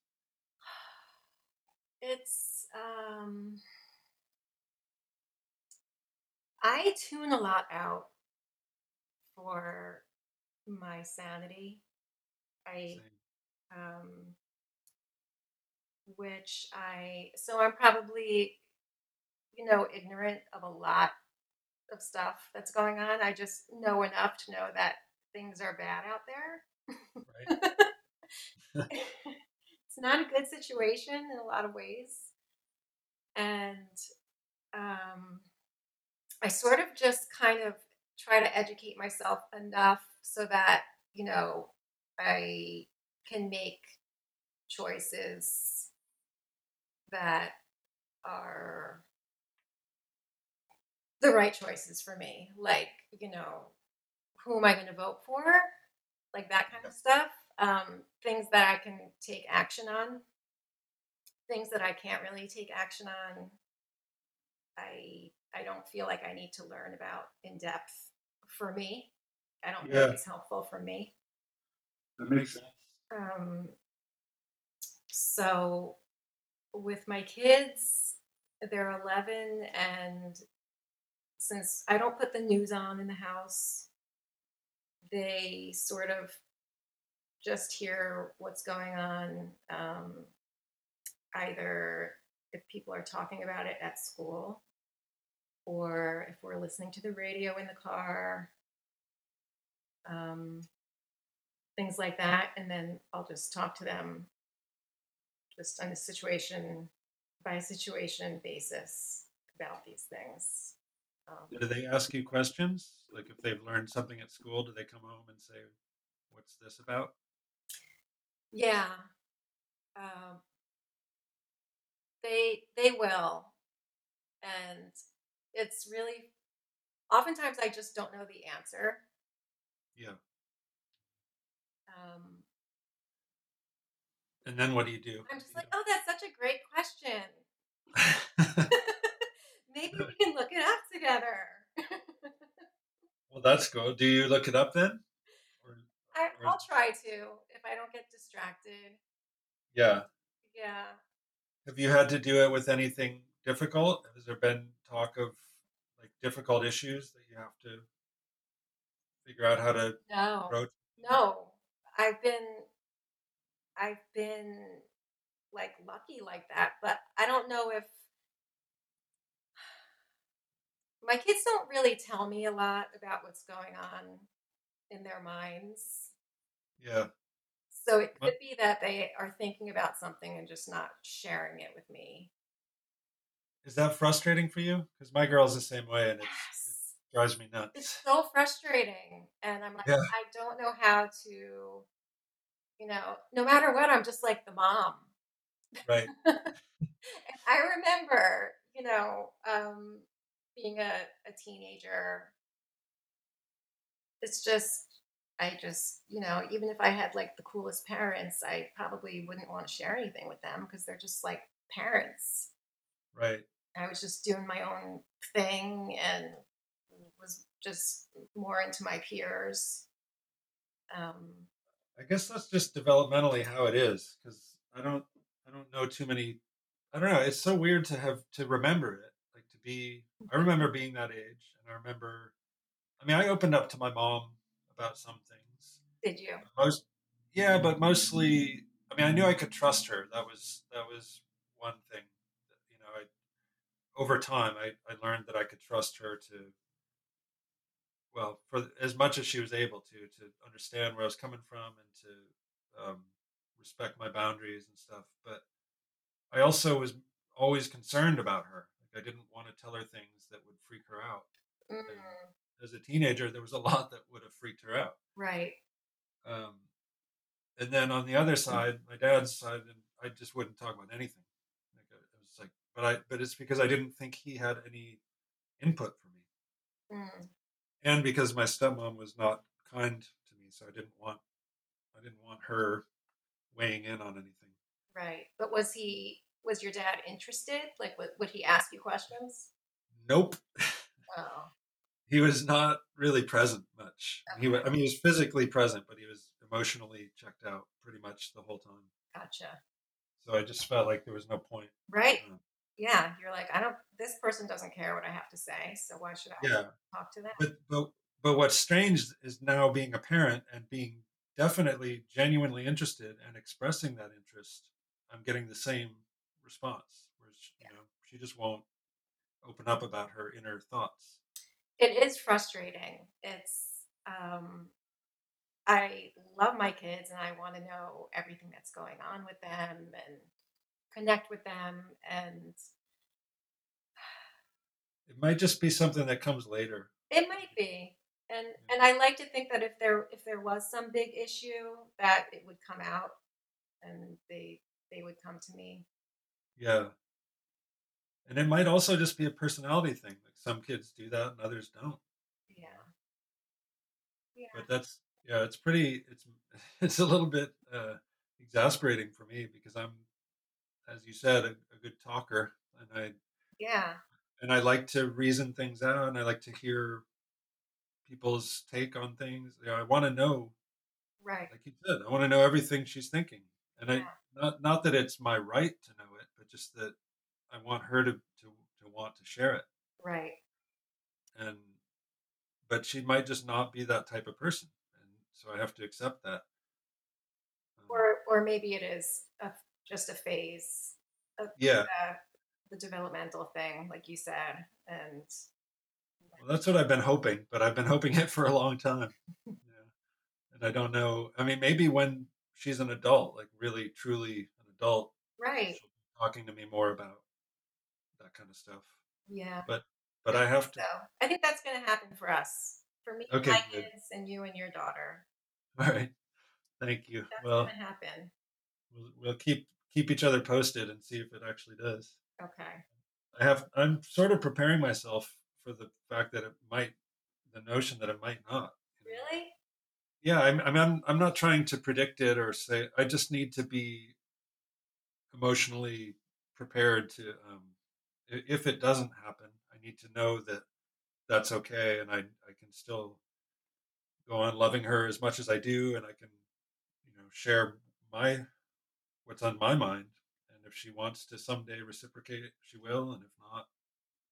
It's um I tune a lot out for my sanity. I Saying, um which I so I'm probably you know ignorant of a lot of stuff that's going on. I just know enough to know that things are bad out there. Right. it's not a good situation in a lot of ways. And um, I sort of just kind of try to educate myself enough so that, you know, I can make choices that are the right choices for me. Like, you know, who am I going to vote for? Like that kind of stuff. Um, things that I can take action on, things that I can't really take action on. I I don't feel like I need to learn about in depth for me. I don't Yeah, think it's helpful for me. that makes sense. Um, so with my kids, they're 11, and since I don't put the news on in the house, they sort of just hear what's going on, um, either if people are talking about it at school or if we're listening to the radio in the car, um, things like that. And then I'll just talk to them just on a situation by situation basis about these things. Um, Do they ask you questions? Like if they've learned something at school, do they come home and say, "What's this about?" yeah, um, they they will, and it's really oftentimes I just don't know the answer. Yeah. Um, And then what do you do? I'm just like, oh, that's such a great question. Maybe we can look it up together. well, that's good. Do you look it up then? Or, I, or I'll try to if I don't get distracted. yeah. Yeah. Have you had to do it with anything difficult? Has there been talk of like difficult issues that you have to figure out how to No. approach? No. I've been I've been like lucky like that, but I don't know if my kids don't really tell me a lot about what's going on in their minds. Yeah. So it could be that they are thinking about something and just not sharing it with me. Is that frustrating for you? Because my girl's the same way, and it's Yes. it drives me nuts. It's so frustrating. And I'm like, Yeah. I don't know how to, you know, no matter what, I'm just like the mom. Right. I remember, you know, um, being a, a teenager, it's just, I just, you know, even if I had like the coolest parents, I probably wouldn't want to share anything with them because they're just like parents. Right. I was just doing my own thing and was just more into my peers. Um, I guess that's just developmentally how it is. Because I don't I don't know too many. I don't know. It's so weird to have to remember it. Be. I remember being that age, and I remember. I mean, I opened up to my mom about some things. did you? Most, yeah, but mostly. I mean, I knew I could trust her. That was that was one thing. That, you know, I over time I, I learned that I could trust her to well for as much as she was able to to understand where I was coming from and to um, respect my boundaries and stuff. But I also was always concerned about her. I didn't want to tell her things that would freak her out. Mm, As a teenager, there was a lot that would have freaked her out. right. Um, and then on the other side, my dad's side, and I just wouldn't talk about anything. Like I, it was like, but I, but it's because I didn't think he had any input for me, Mm, and because my stepmom was not kind to me, so I didn't want, I didn't want her weighing in on anything. right. But was he, was your dad interested? Like, would, would he ask you questions? Nope, Oh, he was not really present much. He, wa- okay. I mean, he was physically present, but he was emotionally checked out pretty much the whole time. Gotcha. So I just felt like there was no point. Right. Uh, Yeah. You're like, I don't, this person doesn't care what I have to say. So why should I yeah, talk to them? but but but what's strange is now being a parent and being definitely genuinely interested and expressing that interest i'm getting the same response whereas you Yeah. know she just won't open up about her inner thoughts It is frustrating. It's um, I love my kids and I want to know everything that's going on with them and connect with them and It might just be something that comes later. it might be. And Yeah. and I like to think that if there if there was some big issue that it would come out and they they would come to me. Yeah. And it might also just be a personality thing. Like some kids do that and others don't. Yeah. Yeah. But that's yeah, it's pretty it's it's a little bit uh exasperating for me because I'm as you said a, a good talker and I Yeah. and I like to reason things out and I like to hear people's take on things. You know, I want to know Right. like you said, I want to know everything she's thinking. And I not not that it's my right to know it, but just that I want her to to to want to share it. Right. And but she might just not be that type of person. And so I have to accept that. Um, Or or maybe it is a, just a phase of yeah. the, the developmental thing, like you said. And Well, that's what I've been hoping, but I've been hoping it for a long time. Yeah. And I don't know. I mean, maybe when she's an adult, like really truly an adult, right. she'll talking to me more about that kind of stuff. Yeah. But but I have So to I think that's going to happen for us, for me, Okay, my good. kids, and you and your daughter. All right. Thank you. That's Well, going to happen. we'll we'll keep keep each other posted and see if it actually does. Okay. I have I'm sort of preparing myself for the fact that it might the notion that it might not. Really? Yeah, I'm I'm I'm not trying to predict it or say I just need to be emotionally prepared to um if it doesn't happen, I need to know that that's okay and I I can still go on loving her as much as I do and I can you know share my what's on my mind and if she wants to someday reciprocate she will and if not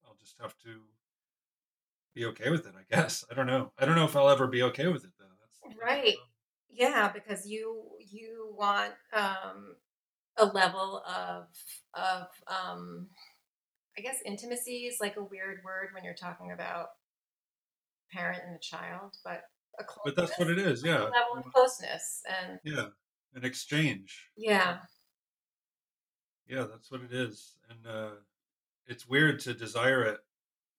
I'll just have to be okay with it I guess. I don't know. I don't know if I'll ever be okay with it though. That's Right. Yeah, because you you want um, a level of of um, I guess intimacy is like a weird word when you're talking about parent and a child, but a but that's what it is yeah. level of closeness, and yeah an exchange. Yeah, yeah that's what it is and uh it's weird to desire it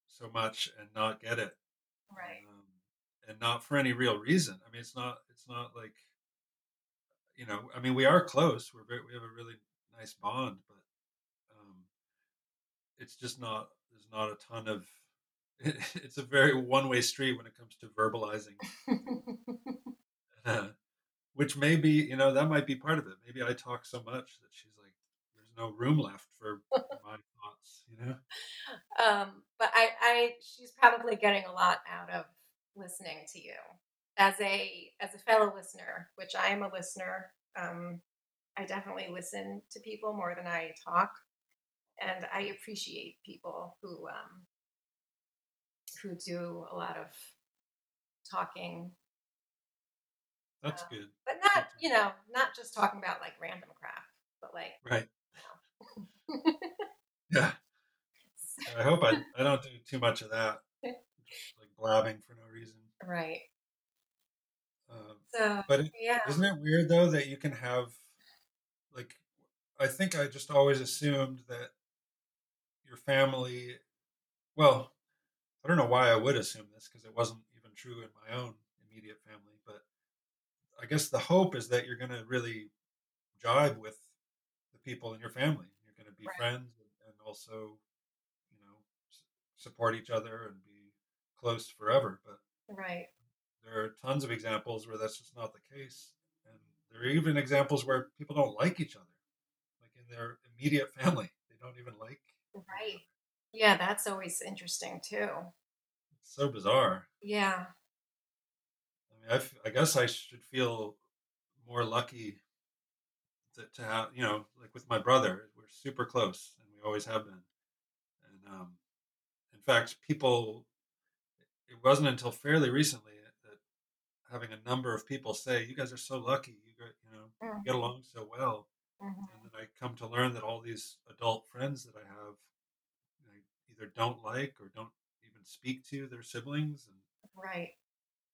so much and not get it right, um, and not for any real reason. I mean it's not it's not like you know I mean we are close we're very, we have a really nice bond but um it's just not there's not a ton of it's a very one-way street when it comes to verbalizing. Which may be you know that might be part of it. Maybe i talk so much that she's like there's no room left for my thoughts you know? Um, but I, I she's probably getting a lot out of listening to you as a as a fellow listener, which I am a listener. Um, I definitely listen to people more than I talk, and I appreciate people who um, who do a lot of talking, that's uh, good but not you know not just talking about like random crap, but like right you know. yeah i hope i, I don't do too much of that like blabbing for no reason right. Um, So but it, yeah, isn't it weird though that you can have like i think i just always assumed that your family well i don't know why i would assume this because it wasn't even true in my own immediate family but i guess the hope is that you're going to really jive with the people in your family you're going to be right, friends and, and also you know s- support each other and be close forever but right, there are tons of examples where that's just not the case and there are even examples where people don't like each other like in their immediate family they don't even like right. Yeah, that's always interesting too. it's so bizarre Yeah, i mean I, f- I guess i should feel more lucky to, to have you know like with my brother we're super close and we always have been and um in fact people it wasn't until fairly recently that having a number of people say you guys are so lucky you get you know you get along so well and mhm, then i come to learn that all these adult friends that i have I either don't like or don't even speak to their siblings, and Right.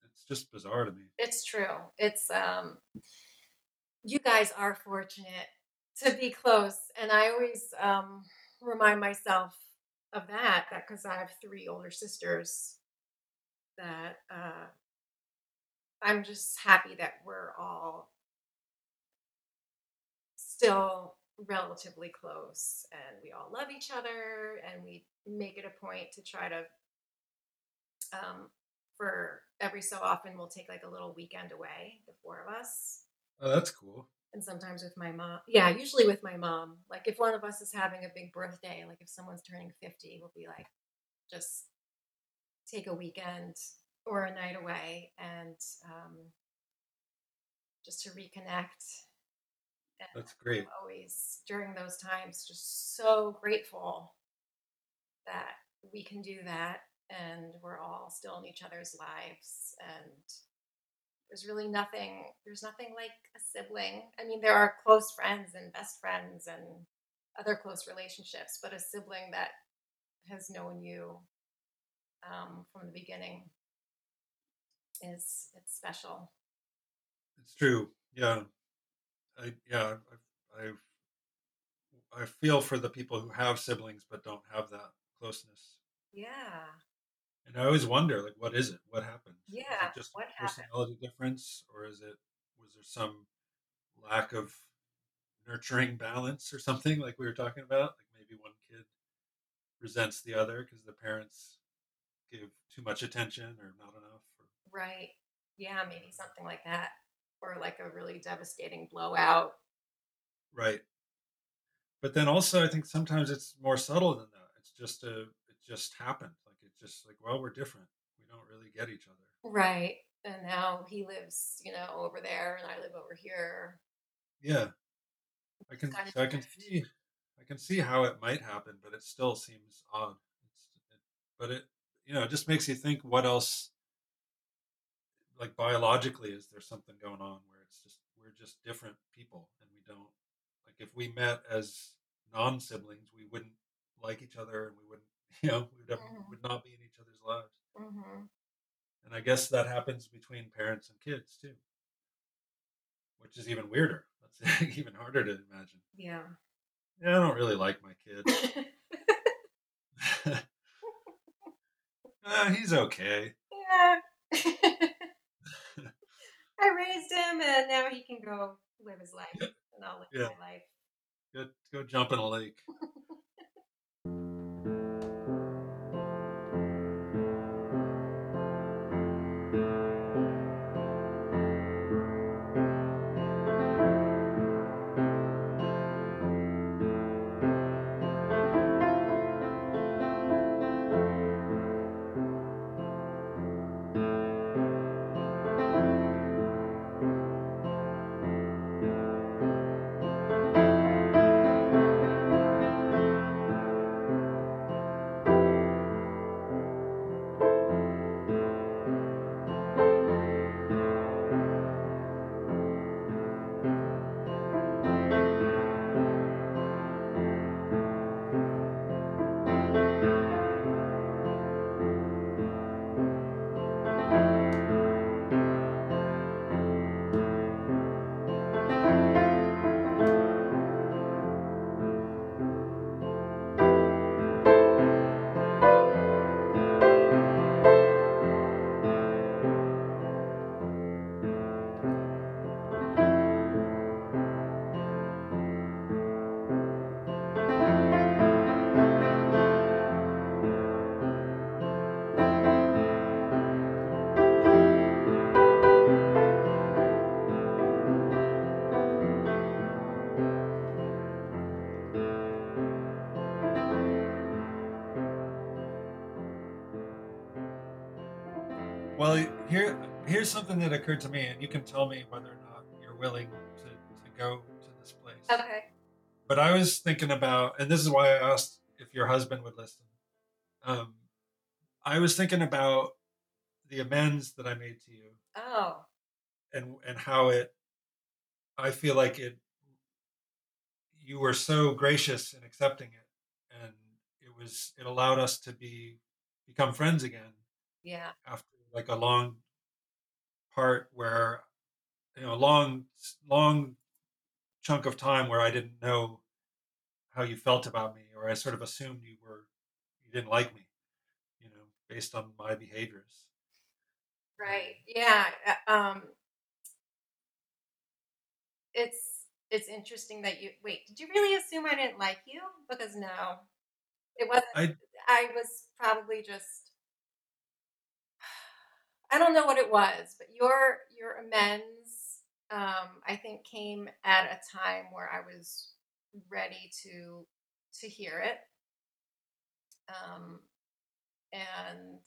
it's just bizarre to me. It's true. It's um you guys are fortunate to be close and I always um remind myself of that that cuz I have three older sisters that uh I'm just happy that we're all still relatively close and we all love each other and we make it a point to try to um for every so often we'll take like a little weekend away the four of us Oh, that's cool. and sometimes with my mom yeah usually with my mom like if one of us is having a big birthday like if someone's turning 50 we'll be like just take a weekend or a night away and um, just to reconnect and That's great. always during those times just so grateful that we can do that and we're all still in each other's lives and there's really nothing there's nothing like a sibling i mean there are close friends and best friends and other close relationships but a sibling that has known you um, from the beginning is it's special It's true. Yeah, I yeah I I I feel for the people who have siblings but don't have that closeness. yeah And I always wonder, like, what is it? What happened? Yeah just what a happened personality difference, or is it was there some lack of nurturing balance or something like we were talking about? Like maybe one kid resents the other because the parents give too much attention or not enough. Right yeah maybe something like that or like a really devastating blowout right. But then also, I think sometimes it's more subtle than that. It's just a, it just happened. Like it's just like, well, we're different. We don't really get each other. Right. And now he lives, you know, over there and I live over here. Yeah, I can. kind of So I can see. I can see how it might happen, but it still seems odd. It's, it, but it, you know, it just makes you think. What else? Like biologically, is there something going on where it's just we're just different people, and we don't like if we met as non siblings, we wouldn't like each other, and we wouldn't, you know, we would have, hmm would not be in each other's lives. hmm And I guess that happens between parents and kids too, which is even weirder. That's even harder to imagine. Yeah. Yeah, I don't really like my kid. Uh, he's okay. yeah. I raised him and now he can go live his life and I'll live Yeah, my life. go go jump in a lake. Well, here here's something that occurred to me, and you can tell me whether or not you're willing to, to go to this place. Okay. But I was thinking about, and this is why I asked if your husband would listen. Um, I was thinking about the amends that I made to you, Oh. and and how it. I feel like it. You were so gracious in accepting it, and it was it allowed us to be become friends again Yeah. after like a long part where you know a long long chunk of time where I didn't know how you felt about me or I sort of assumed you were you didn't like me you know based on my behaviors Right. Yeah. Um, it's it's interesting that you wait. Did you really assume I didn't like you? Because no, it wasn't. I I was probably just. I don't know what it was, but your your amends, um, I think, came at a time where I was ready to to hear it, um, and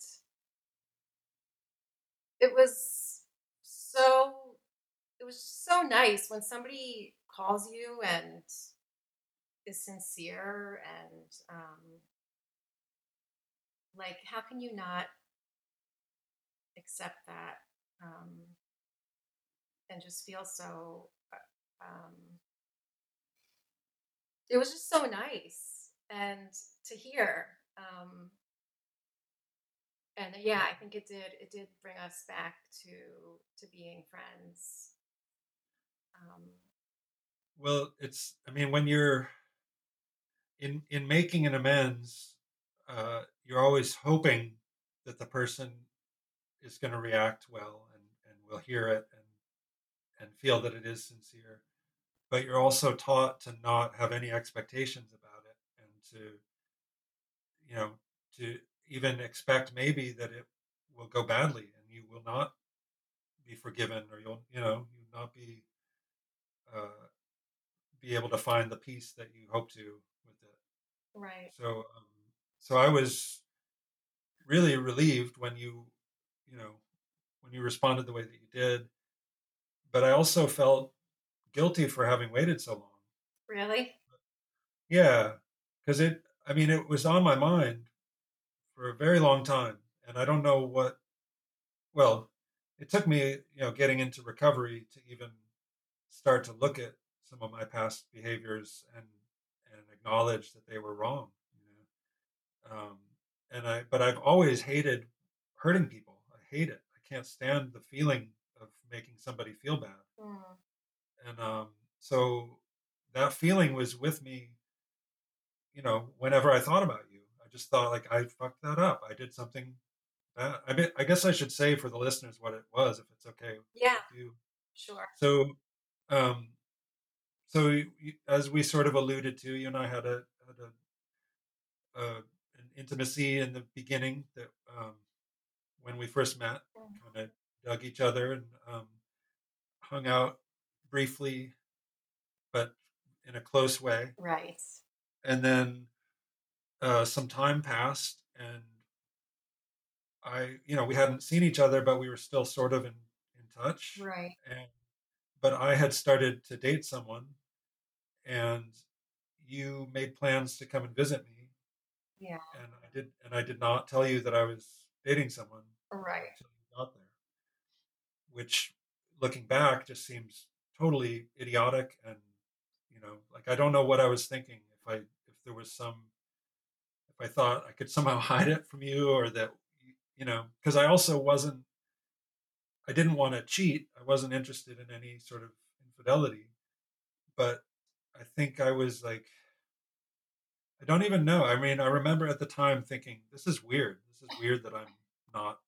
it was so it was so nice when somebody calls you and is sincere and um, like how can you not accept that um, and just feel so uh, um, it was just so nice and to hear um, and yeah i think it did it did bring us back to to being friends. Um, well it's I mean when you're in in making an amends uh, you're always hoping that the person is going to react well and and will hear it and and feel that it is sincere. But you're also taught to not have any expectations about it and to you know to even expect maybe that it will go badly and you will not be forgiven or you'll you know you'll not be uh, be able to find the peace that you hope to with it. Right. So um, so i was really relieved when you you know when you responded the way that you did. But i also felt guilty for having waited so long. Really? Yeah because it i mean it was on my mind for a very long time and i don't know what well it took me you know getting into recovery to even start to look at some of my past behaviors and and acknowledge that they were wrong you know? Um and i but i've always hated hurting people hate it. I can't stand the feeling of making somebody feel bad. Mm, and um so that feeling was with me you know whenever i thought about you. I just thought like i fucked that up. I did something bad. I mean i guess i should say for the listeners what it was if it's okay yeah. with you. Sure. So um so as we sort of alluded to you and i had a had a, a an intimacy in the beginning that um when we first met kind of dug each other and um hung out briefly but in a close way. Right. And then uh some time passed and i you know we hadn't seen each other but we were still sort of in in touch. Right. And but i had started to date someone and you made plans to come and visit me. Yeah. And I did and I did not tell you that I was dating someone right. until you got there, which looking back just seems totally idiotic and you know like I don't know what I was thinking if I if there was some if I thought I could somehow hide it from you or that you know because I also wasn't I didn't want to cheat I wasn't interested in any sort of infidelity but I think I was like I don't even know. I mean, I remember at the time thinking, "This is weird. This is weird that I'm not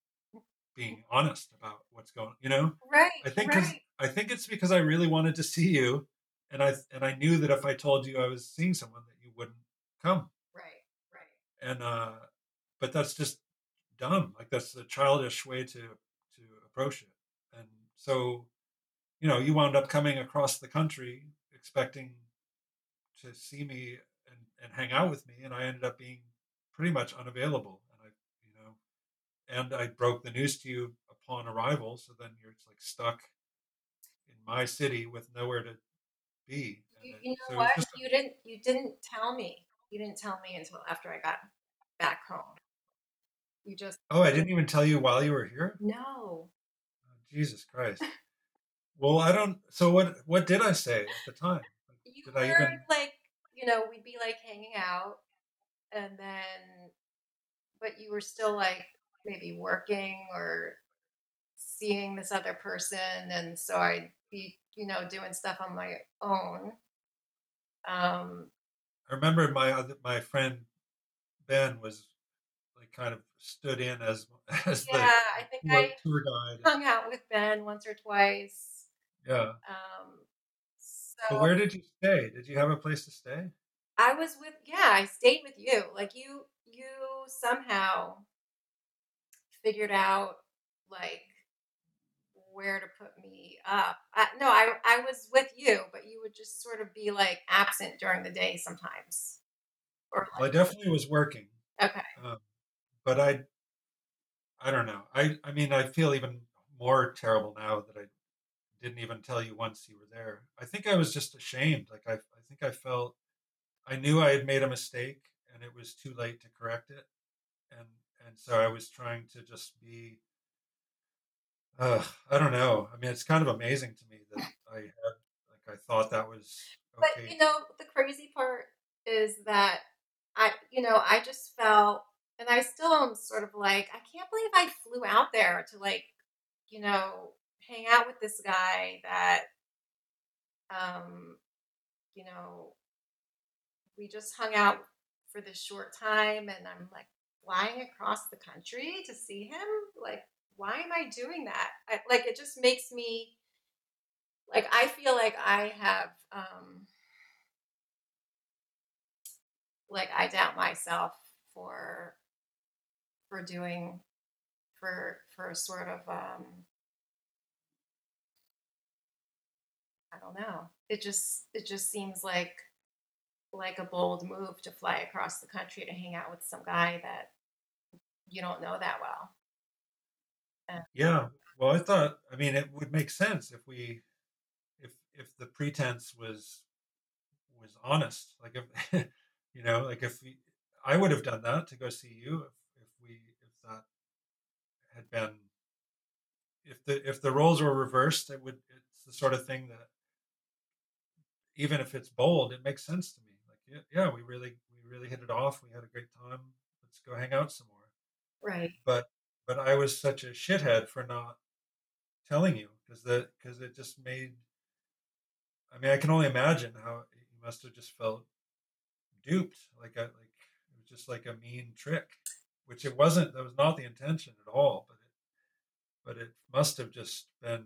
being honest about what's going." You know, right I think because right I think it's because I really wanted to see you, and I and I knew that if I told you I was seeing someone, that you wouldn't come. right right And uh, but that's just dumb. Like that's a childish way to to approach it. And so, you know, you wound up coming across the country expecting to see me and, hang out with me and i ended up being pretty much unavailable and i you know and i broke the news to you upon arrival so then you're just like stuck in my city with nowhere to be you, you know was what? just you didn't you didn't tell me you didn't tell me until after i got back home. You just oh i didn't even tell you while you were here? No. Oh, jesus christ. Well i don't so what what did i say at the time? You did i even like you know we'd be like hanging out and then but you were still like maybe working or seeing this other person, and so I'd be, you know, doing stuff on my own. Um, I remember my other, my friend Ben was like kind of stood in as as the yeah, I think tour, I tour guide. hung out with Ben once or twice. Yeah. Um, But so where did you stay? Did you have a place to stay? I was with, yeah, I stayed with you. Like you, you somehow figured out like where to put me up. I, no, I, I was with you, but you would just sort of be like absent during the day sometimes. Or Well, I definitely was working, okay, um, but I I don't know. I I mean I feel even more terrible now that I didn't even tell you once you were there. I think I was just ashamed. Like I I think I felt I knew I had made a mistake and it was too late to correct it, and and so I was trying to just be. Uh, I don't know. I mean, it's kind of amazing to me that I had like I thought that was but you know, the crazy part is that I, you know, I just felt, and I still am sort of like, I can't believe I flew out there to like, you know, hang out with this guy that, um, you know, we just hung out for this short time and I'm like flying across the country to see him. Like, why am I doing that? I, like, it just makes me like, I feel like I have, um, like, I doubt myself for, for doing, for, for a sort of, um, I don't know. It just, it just seems like, like a bold move to fly across the country to hang out with some guy that you don't know that well. And Yeah. Well, I thought, I mean, it would make sense if we, if if the pretense was was honest. Like if, you know, like if we, I would have done that to go see you if if we if that had been if the if the roles were reversed, it would. It's the sort of thing that even if it's bold, it makes sense to me. Like yeah, yeah, we really we really hit it off. We had a great time. Let's go hang out some more. right, But but I was such a shithead for not telling you because the because it just made I mean I can only imagine how you must have just felt duped like a, like it was just like a mean trick which it wasn't that was not the intention at all but it but it must have just been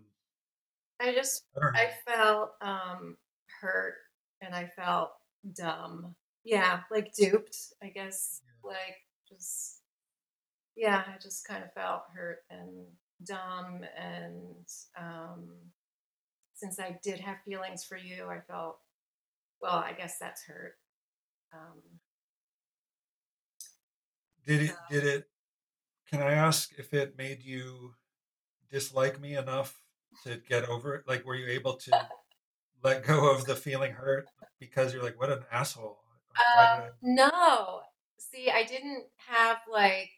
I just I I felt um, hurt and I felt dumb. Yeah, like duped. I guess yeah. like just yeah, I just kind of felt hurt and dumb and um, since I did have feelings for you, I felt well. I guess that's hurt. Um, did so it did it can I ask if it made you dislike me enough to get over it like were you able to let go of the feeling hurt because you're like, what an asshole. Like, why did um, I? no, see, I didn't have like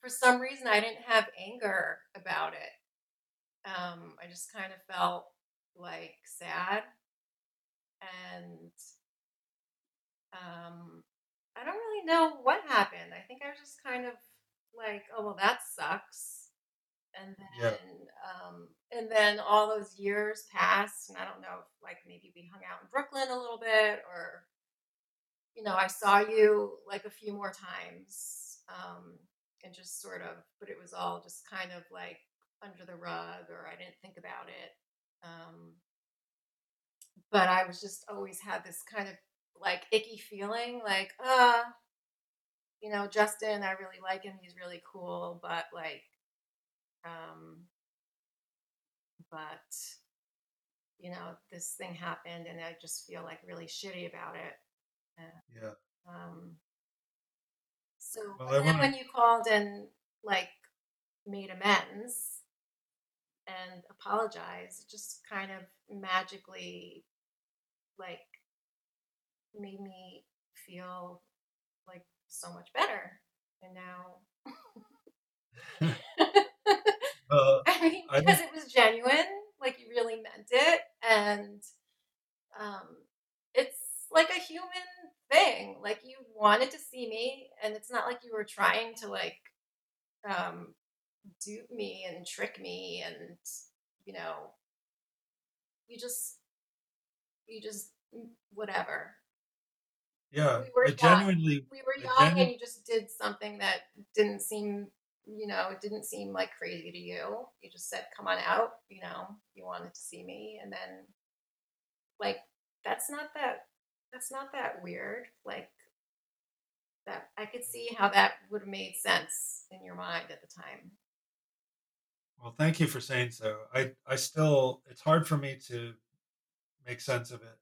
for some reason I didn't have anger about it. Um, I just kind of felt like sad and um, I don't really know what happened. I think I was just kind of like, oh well, that sucks. And Yeah, then um, and then all those years passed, and I don't know if like maybe we hung out in Brooklyn a little bit, or you know, I saw you like a few more times, um, and just sort of, but it was all just kind of like under the rug, or I didn't think about it. Um, but I was just always had this kind of like icky feeling, like, uh, you know, Justin, I really like him. He's really cool, but like, um, but you know, this thing happened, and I just feel like really shitty about it. And, yeah. um, so, Well, then want to. when you called and like made amends and apologized, just kind of magically like made me feel like so much better. And now, Uh, I mean, I because don't. it was genuine, like you really meant it, and um, it's like a human thing. Like you wanted to see me, and it's not like you were were trying to like um, dupe me and trick me, and you know, you just, you just, mm, whatever. Yeah, We were I young. genuinely, We were young, genu- and you just did something that didn't seem, you know, it didn't seem like crazy to you. You just said, "Come on out," you know, you wanted to see me, and then, like, that's not that, that's not that weird. Like that, I could see how that would have made sense in your mind at the time. well, thank you for saying so. I, I still, it's hard for me to make sense of it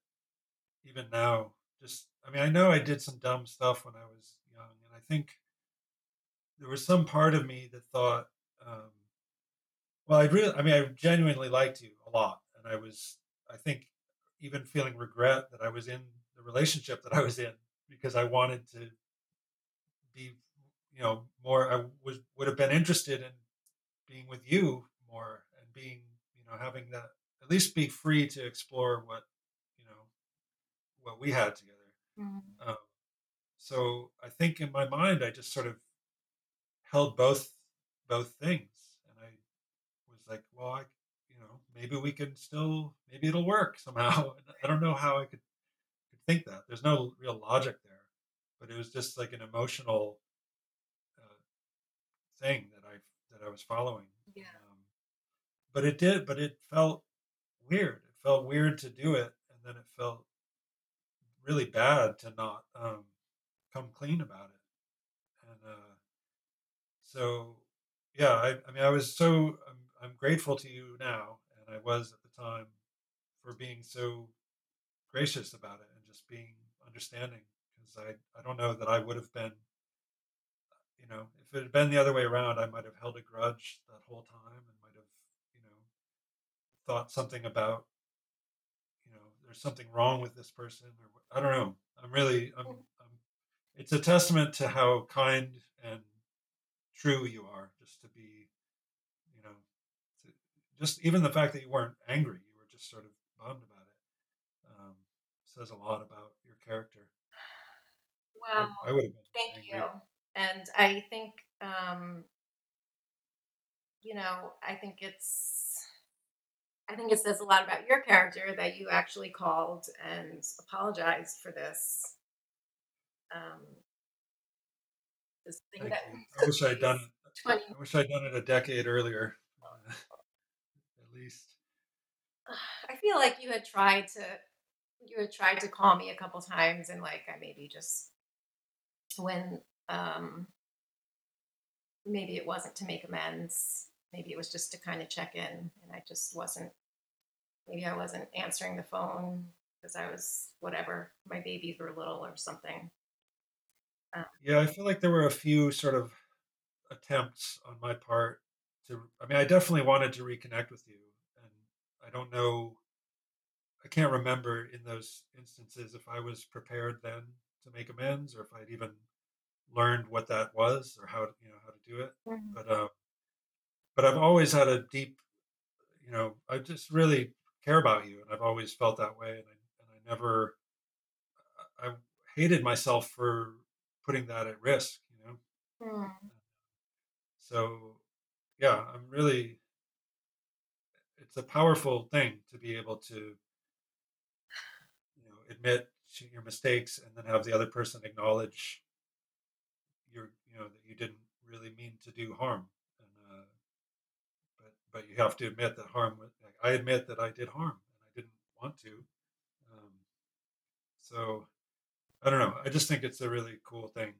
even now. Just, I mean, I know I did some dumb stuff when I was young, and I think there was some part of me that thought, um, well, I really, I mean, I genuinely liked you a lot, and I was, I think, even feeling regret that I was in the relationship that I was in because I wanted to be, you know, more. I was would have been interested in being with you more and being, you know, having that at least be free to explore what, you know, what we had together. Um, so I think in my mind, I just sort of held both both things, and I was like, well, I, you know, maybe we can still, maybe it'll work somehow. And I don't know how I could could think that. There's no real logic there, but it was just like an emotional uh, thing that I that I was following. Yeah. Um, but it did, but it felt weird. It felt weird to do it, and then it felt really bad to not um, come clean about it. So, yeah, I, I mean, I was so I'm, I'm grateful to you now, and I was at the time for being so gracious about it and just being understanding because I I don't know that I would have been you know if it had been the other way around I might have held a grudge that whole time and might have you know thought something about you know there's something wrong with this person or I don't know. I'm really I'm, mm. I'm it's a testament to how kind and true you are just to be you know to, just even the fact that you weren't angry you were just sort of bummed about it um, says a lot about your character I, Wow. I would have been Thank angry. you. And I think, um, you know, I think it's, I think it says a lot about your character that you actually called and apologized for this. Um, this thing that. I wish I'd done it. 20 I wish I'd done it a decade earlier, uh, at least. I feel like you had tried to you had tried to call me a couple times and like I maybe just when um maybe it wasn't to make amends, maybe it was just to kind of check in and I just wasn't maybe I wasn't answering the phone because I was whatever, my babies were little or something. Yeah, I feel like there were a few sort of attempts on my part to. I mean, I definitely wanted to reconnect with you, and I don't know. I can't remember in those instances if I was prepared then to make amends, or if I'd even learned what that was, or how to, you know how to do it. But uh, but I've always had a deep, you know, I just really care about you, and I've always felt that way, and I and I never, I hated myself for putting that at risk, you know. Hmm. So yeah, I'm really. It's a powerful thing to be able to, you know, admit your mistakes and then have the other person acknowledge your, you know, that you didn't really mean to do harm, and uh, but but you have to admit that harm. was- Like, I admit that I did harm and I didn't want to. Um, so I don't know. I just think it's a really cool thing.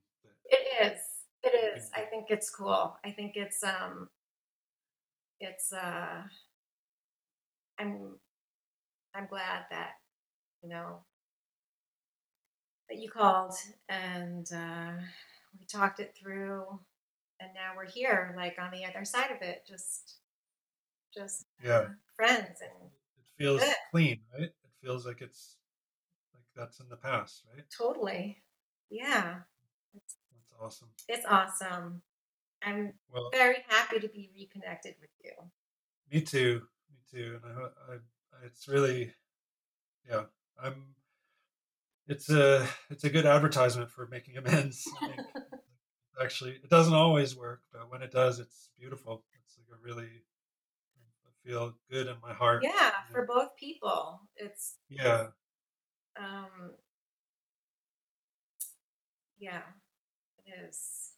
It is. It is. I think it's cool. I think it's um it's uh I'm I'm glad that you know that you called and uh we talked it through and now we're here like on the other side of it just just Yeah, uh, friends and it feels good. clean, right? It feels like it's that's in the past, right? Totally. Yeah. It's That's awesome. it's awesome. I'm Well, very happy to be reconnected with you. me too. Me too. And I, I, it's really, yeah. I'm. It's a, it's a good advertisement for making amends. Actually it doesn't always work, but when it does, it's beautiful. It's like a really I feel good in my heart. Yeah, for both people, it's Yeah. Um, yeah, it is.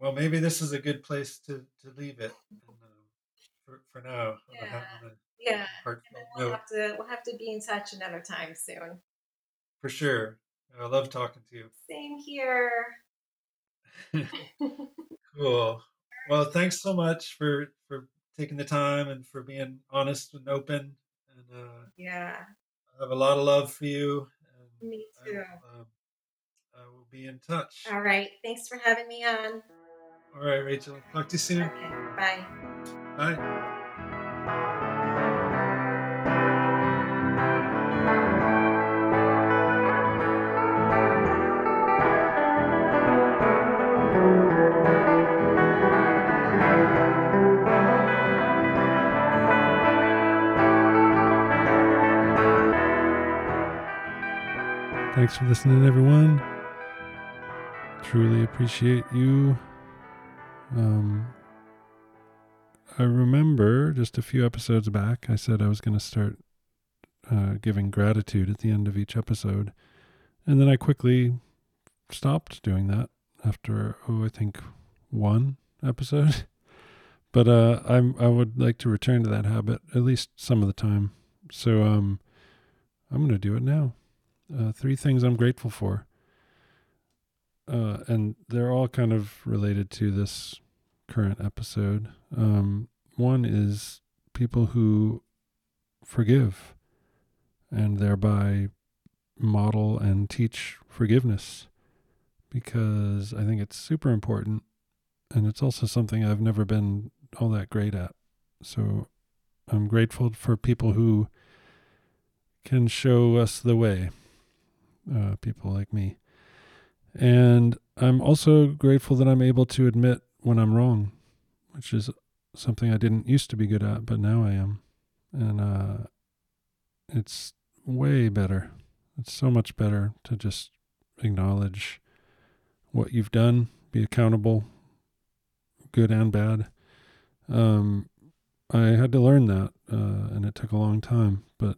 Well, maybe this is a good place to, to leave it and, uh, for for now. Yeah. ha- on a Yeah, we'll note. have to we'll have to be in touch another time soon. For sure. I love talking to you. Same here. Cool. Well, thanks so much for for taking the time and for being honest and open. And uh, yeah, I have a lot of love for you. Me I too. will, um, I will be in touch. All right. Thanks for having me on. All right, Rachel. Talk to you soon. Okay. Bye. Bye. Thanks for listening, everyone. Truly appreciate you. Um, I remember just a few episodes back, I said I was going to start uh, giving gratitude at the end of each episode. And then I quickly stopped doing that after, oh, I think one episode. But uh, I'm I would like to return to that habit at least some of the time. So um, I'm going to do it now uh, three things I'm grateful for. Uh, and they're all kind of related to this current episode. Um, one is people who forgive and thereby model and teach forgiveness because I think it's super important. And it's also something I've never been all that great at. So I'm grateful for people who can show us the way uh, people like me. And I'm also grateful that I'm able to admit when I'm wrong, which is something I didn't used to be good at, but now I am. And uh, it's way better. It's so much better to just acknowledge what you've done, be accountable, good and bad. Um, I had to learn that, uh, and it took a long time, but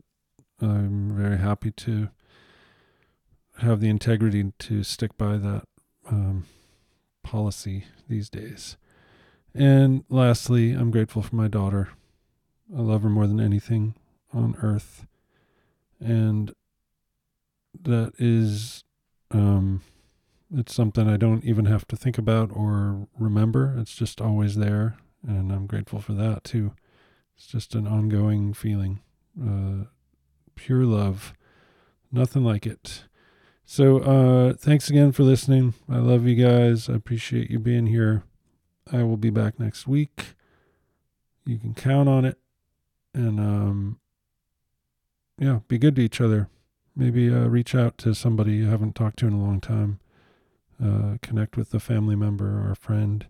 I'm very happy to have the integrity to stick by that um, policy these days. And lastly, I'm grateful for my daughter. I love her more than anything on earth. And that is, um, it's something I don't even have to think about or remember. It's just always there. And I'm grateful for that too. It's just an ongoing feeling, uh, pure love. Nothing like it. So, uh, thanks again for listening. I love you guys. I appreciate you being here. I will be back next week. You can count on it. And, um, yeah, be good to each other. Maybe uh, reach out to somebody you haven't talked to in a long time. Uh, connect with a family member or a friend.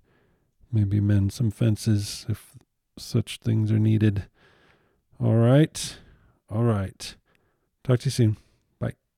Maybe mend some fences if such things are needed. All right. All right. Talk to you soon.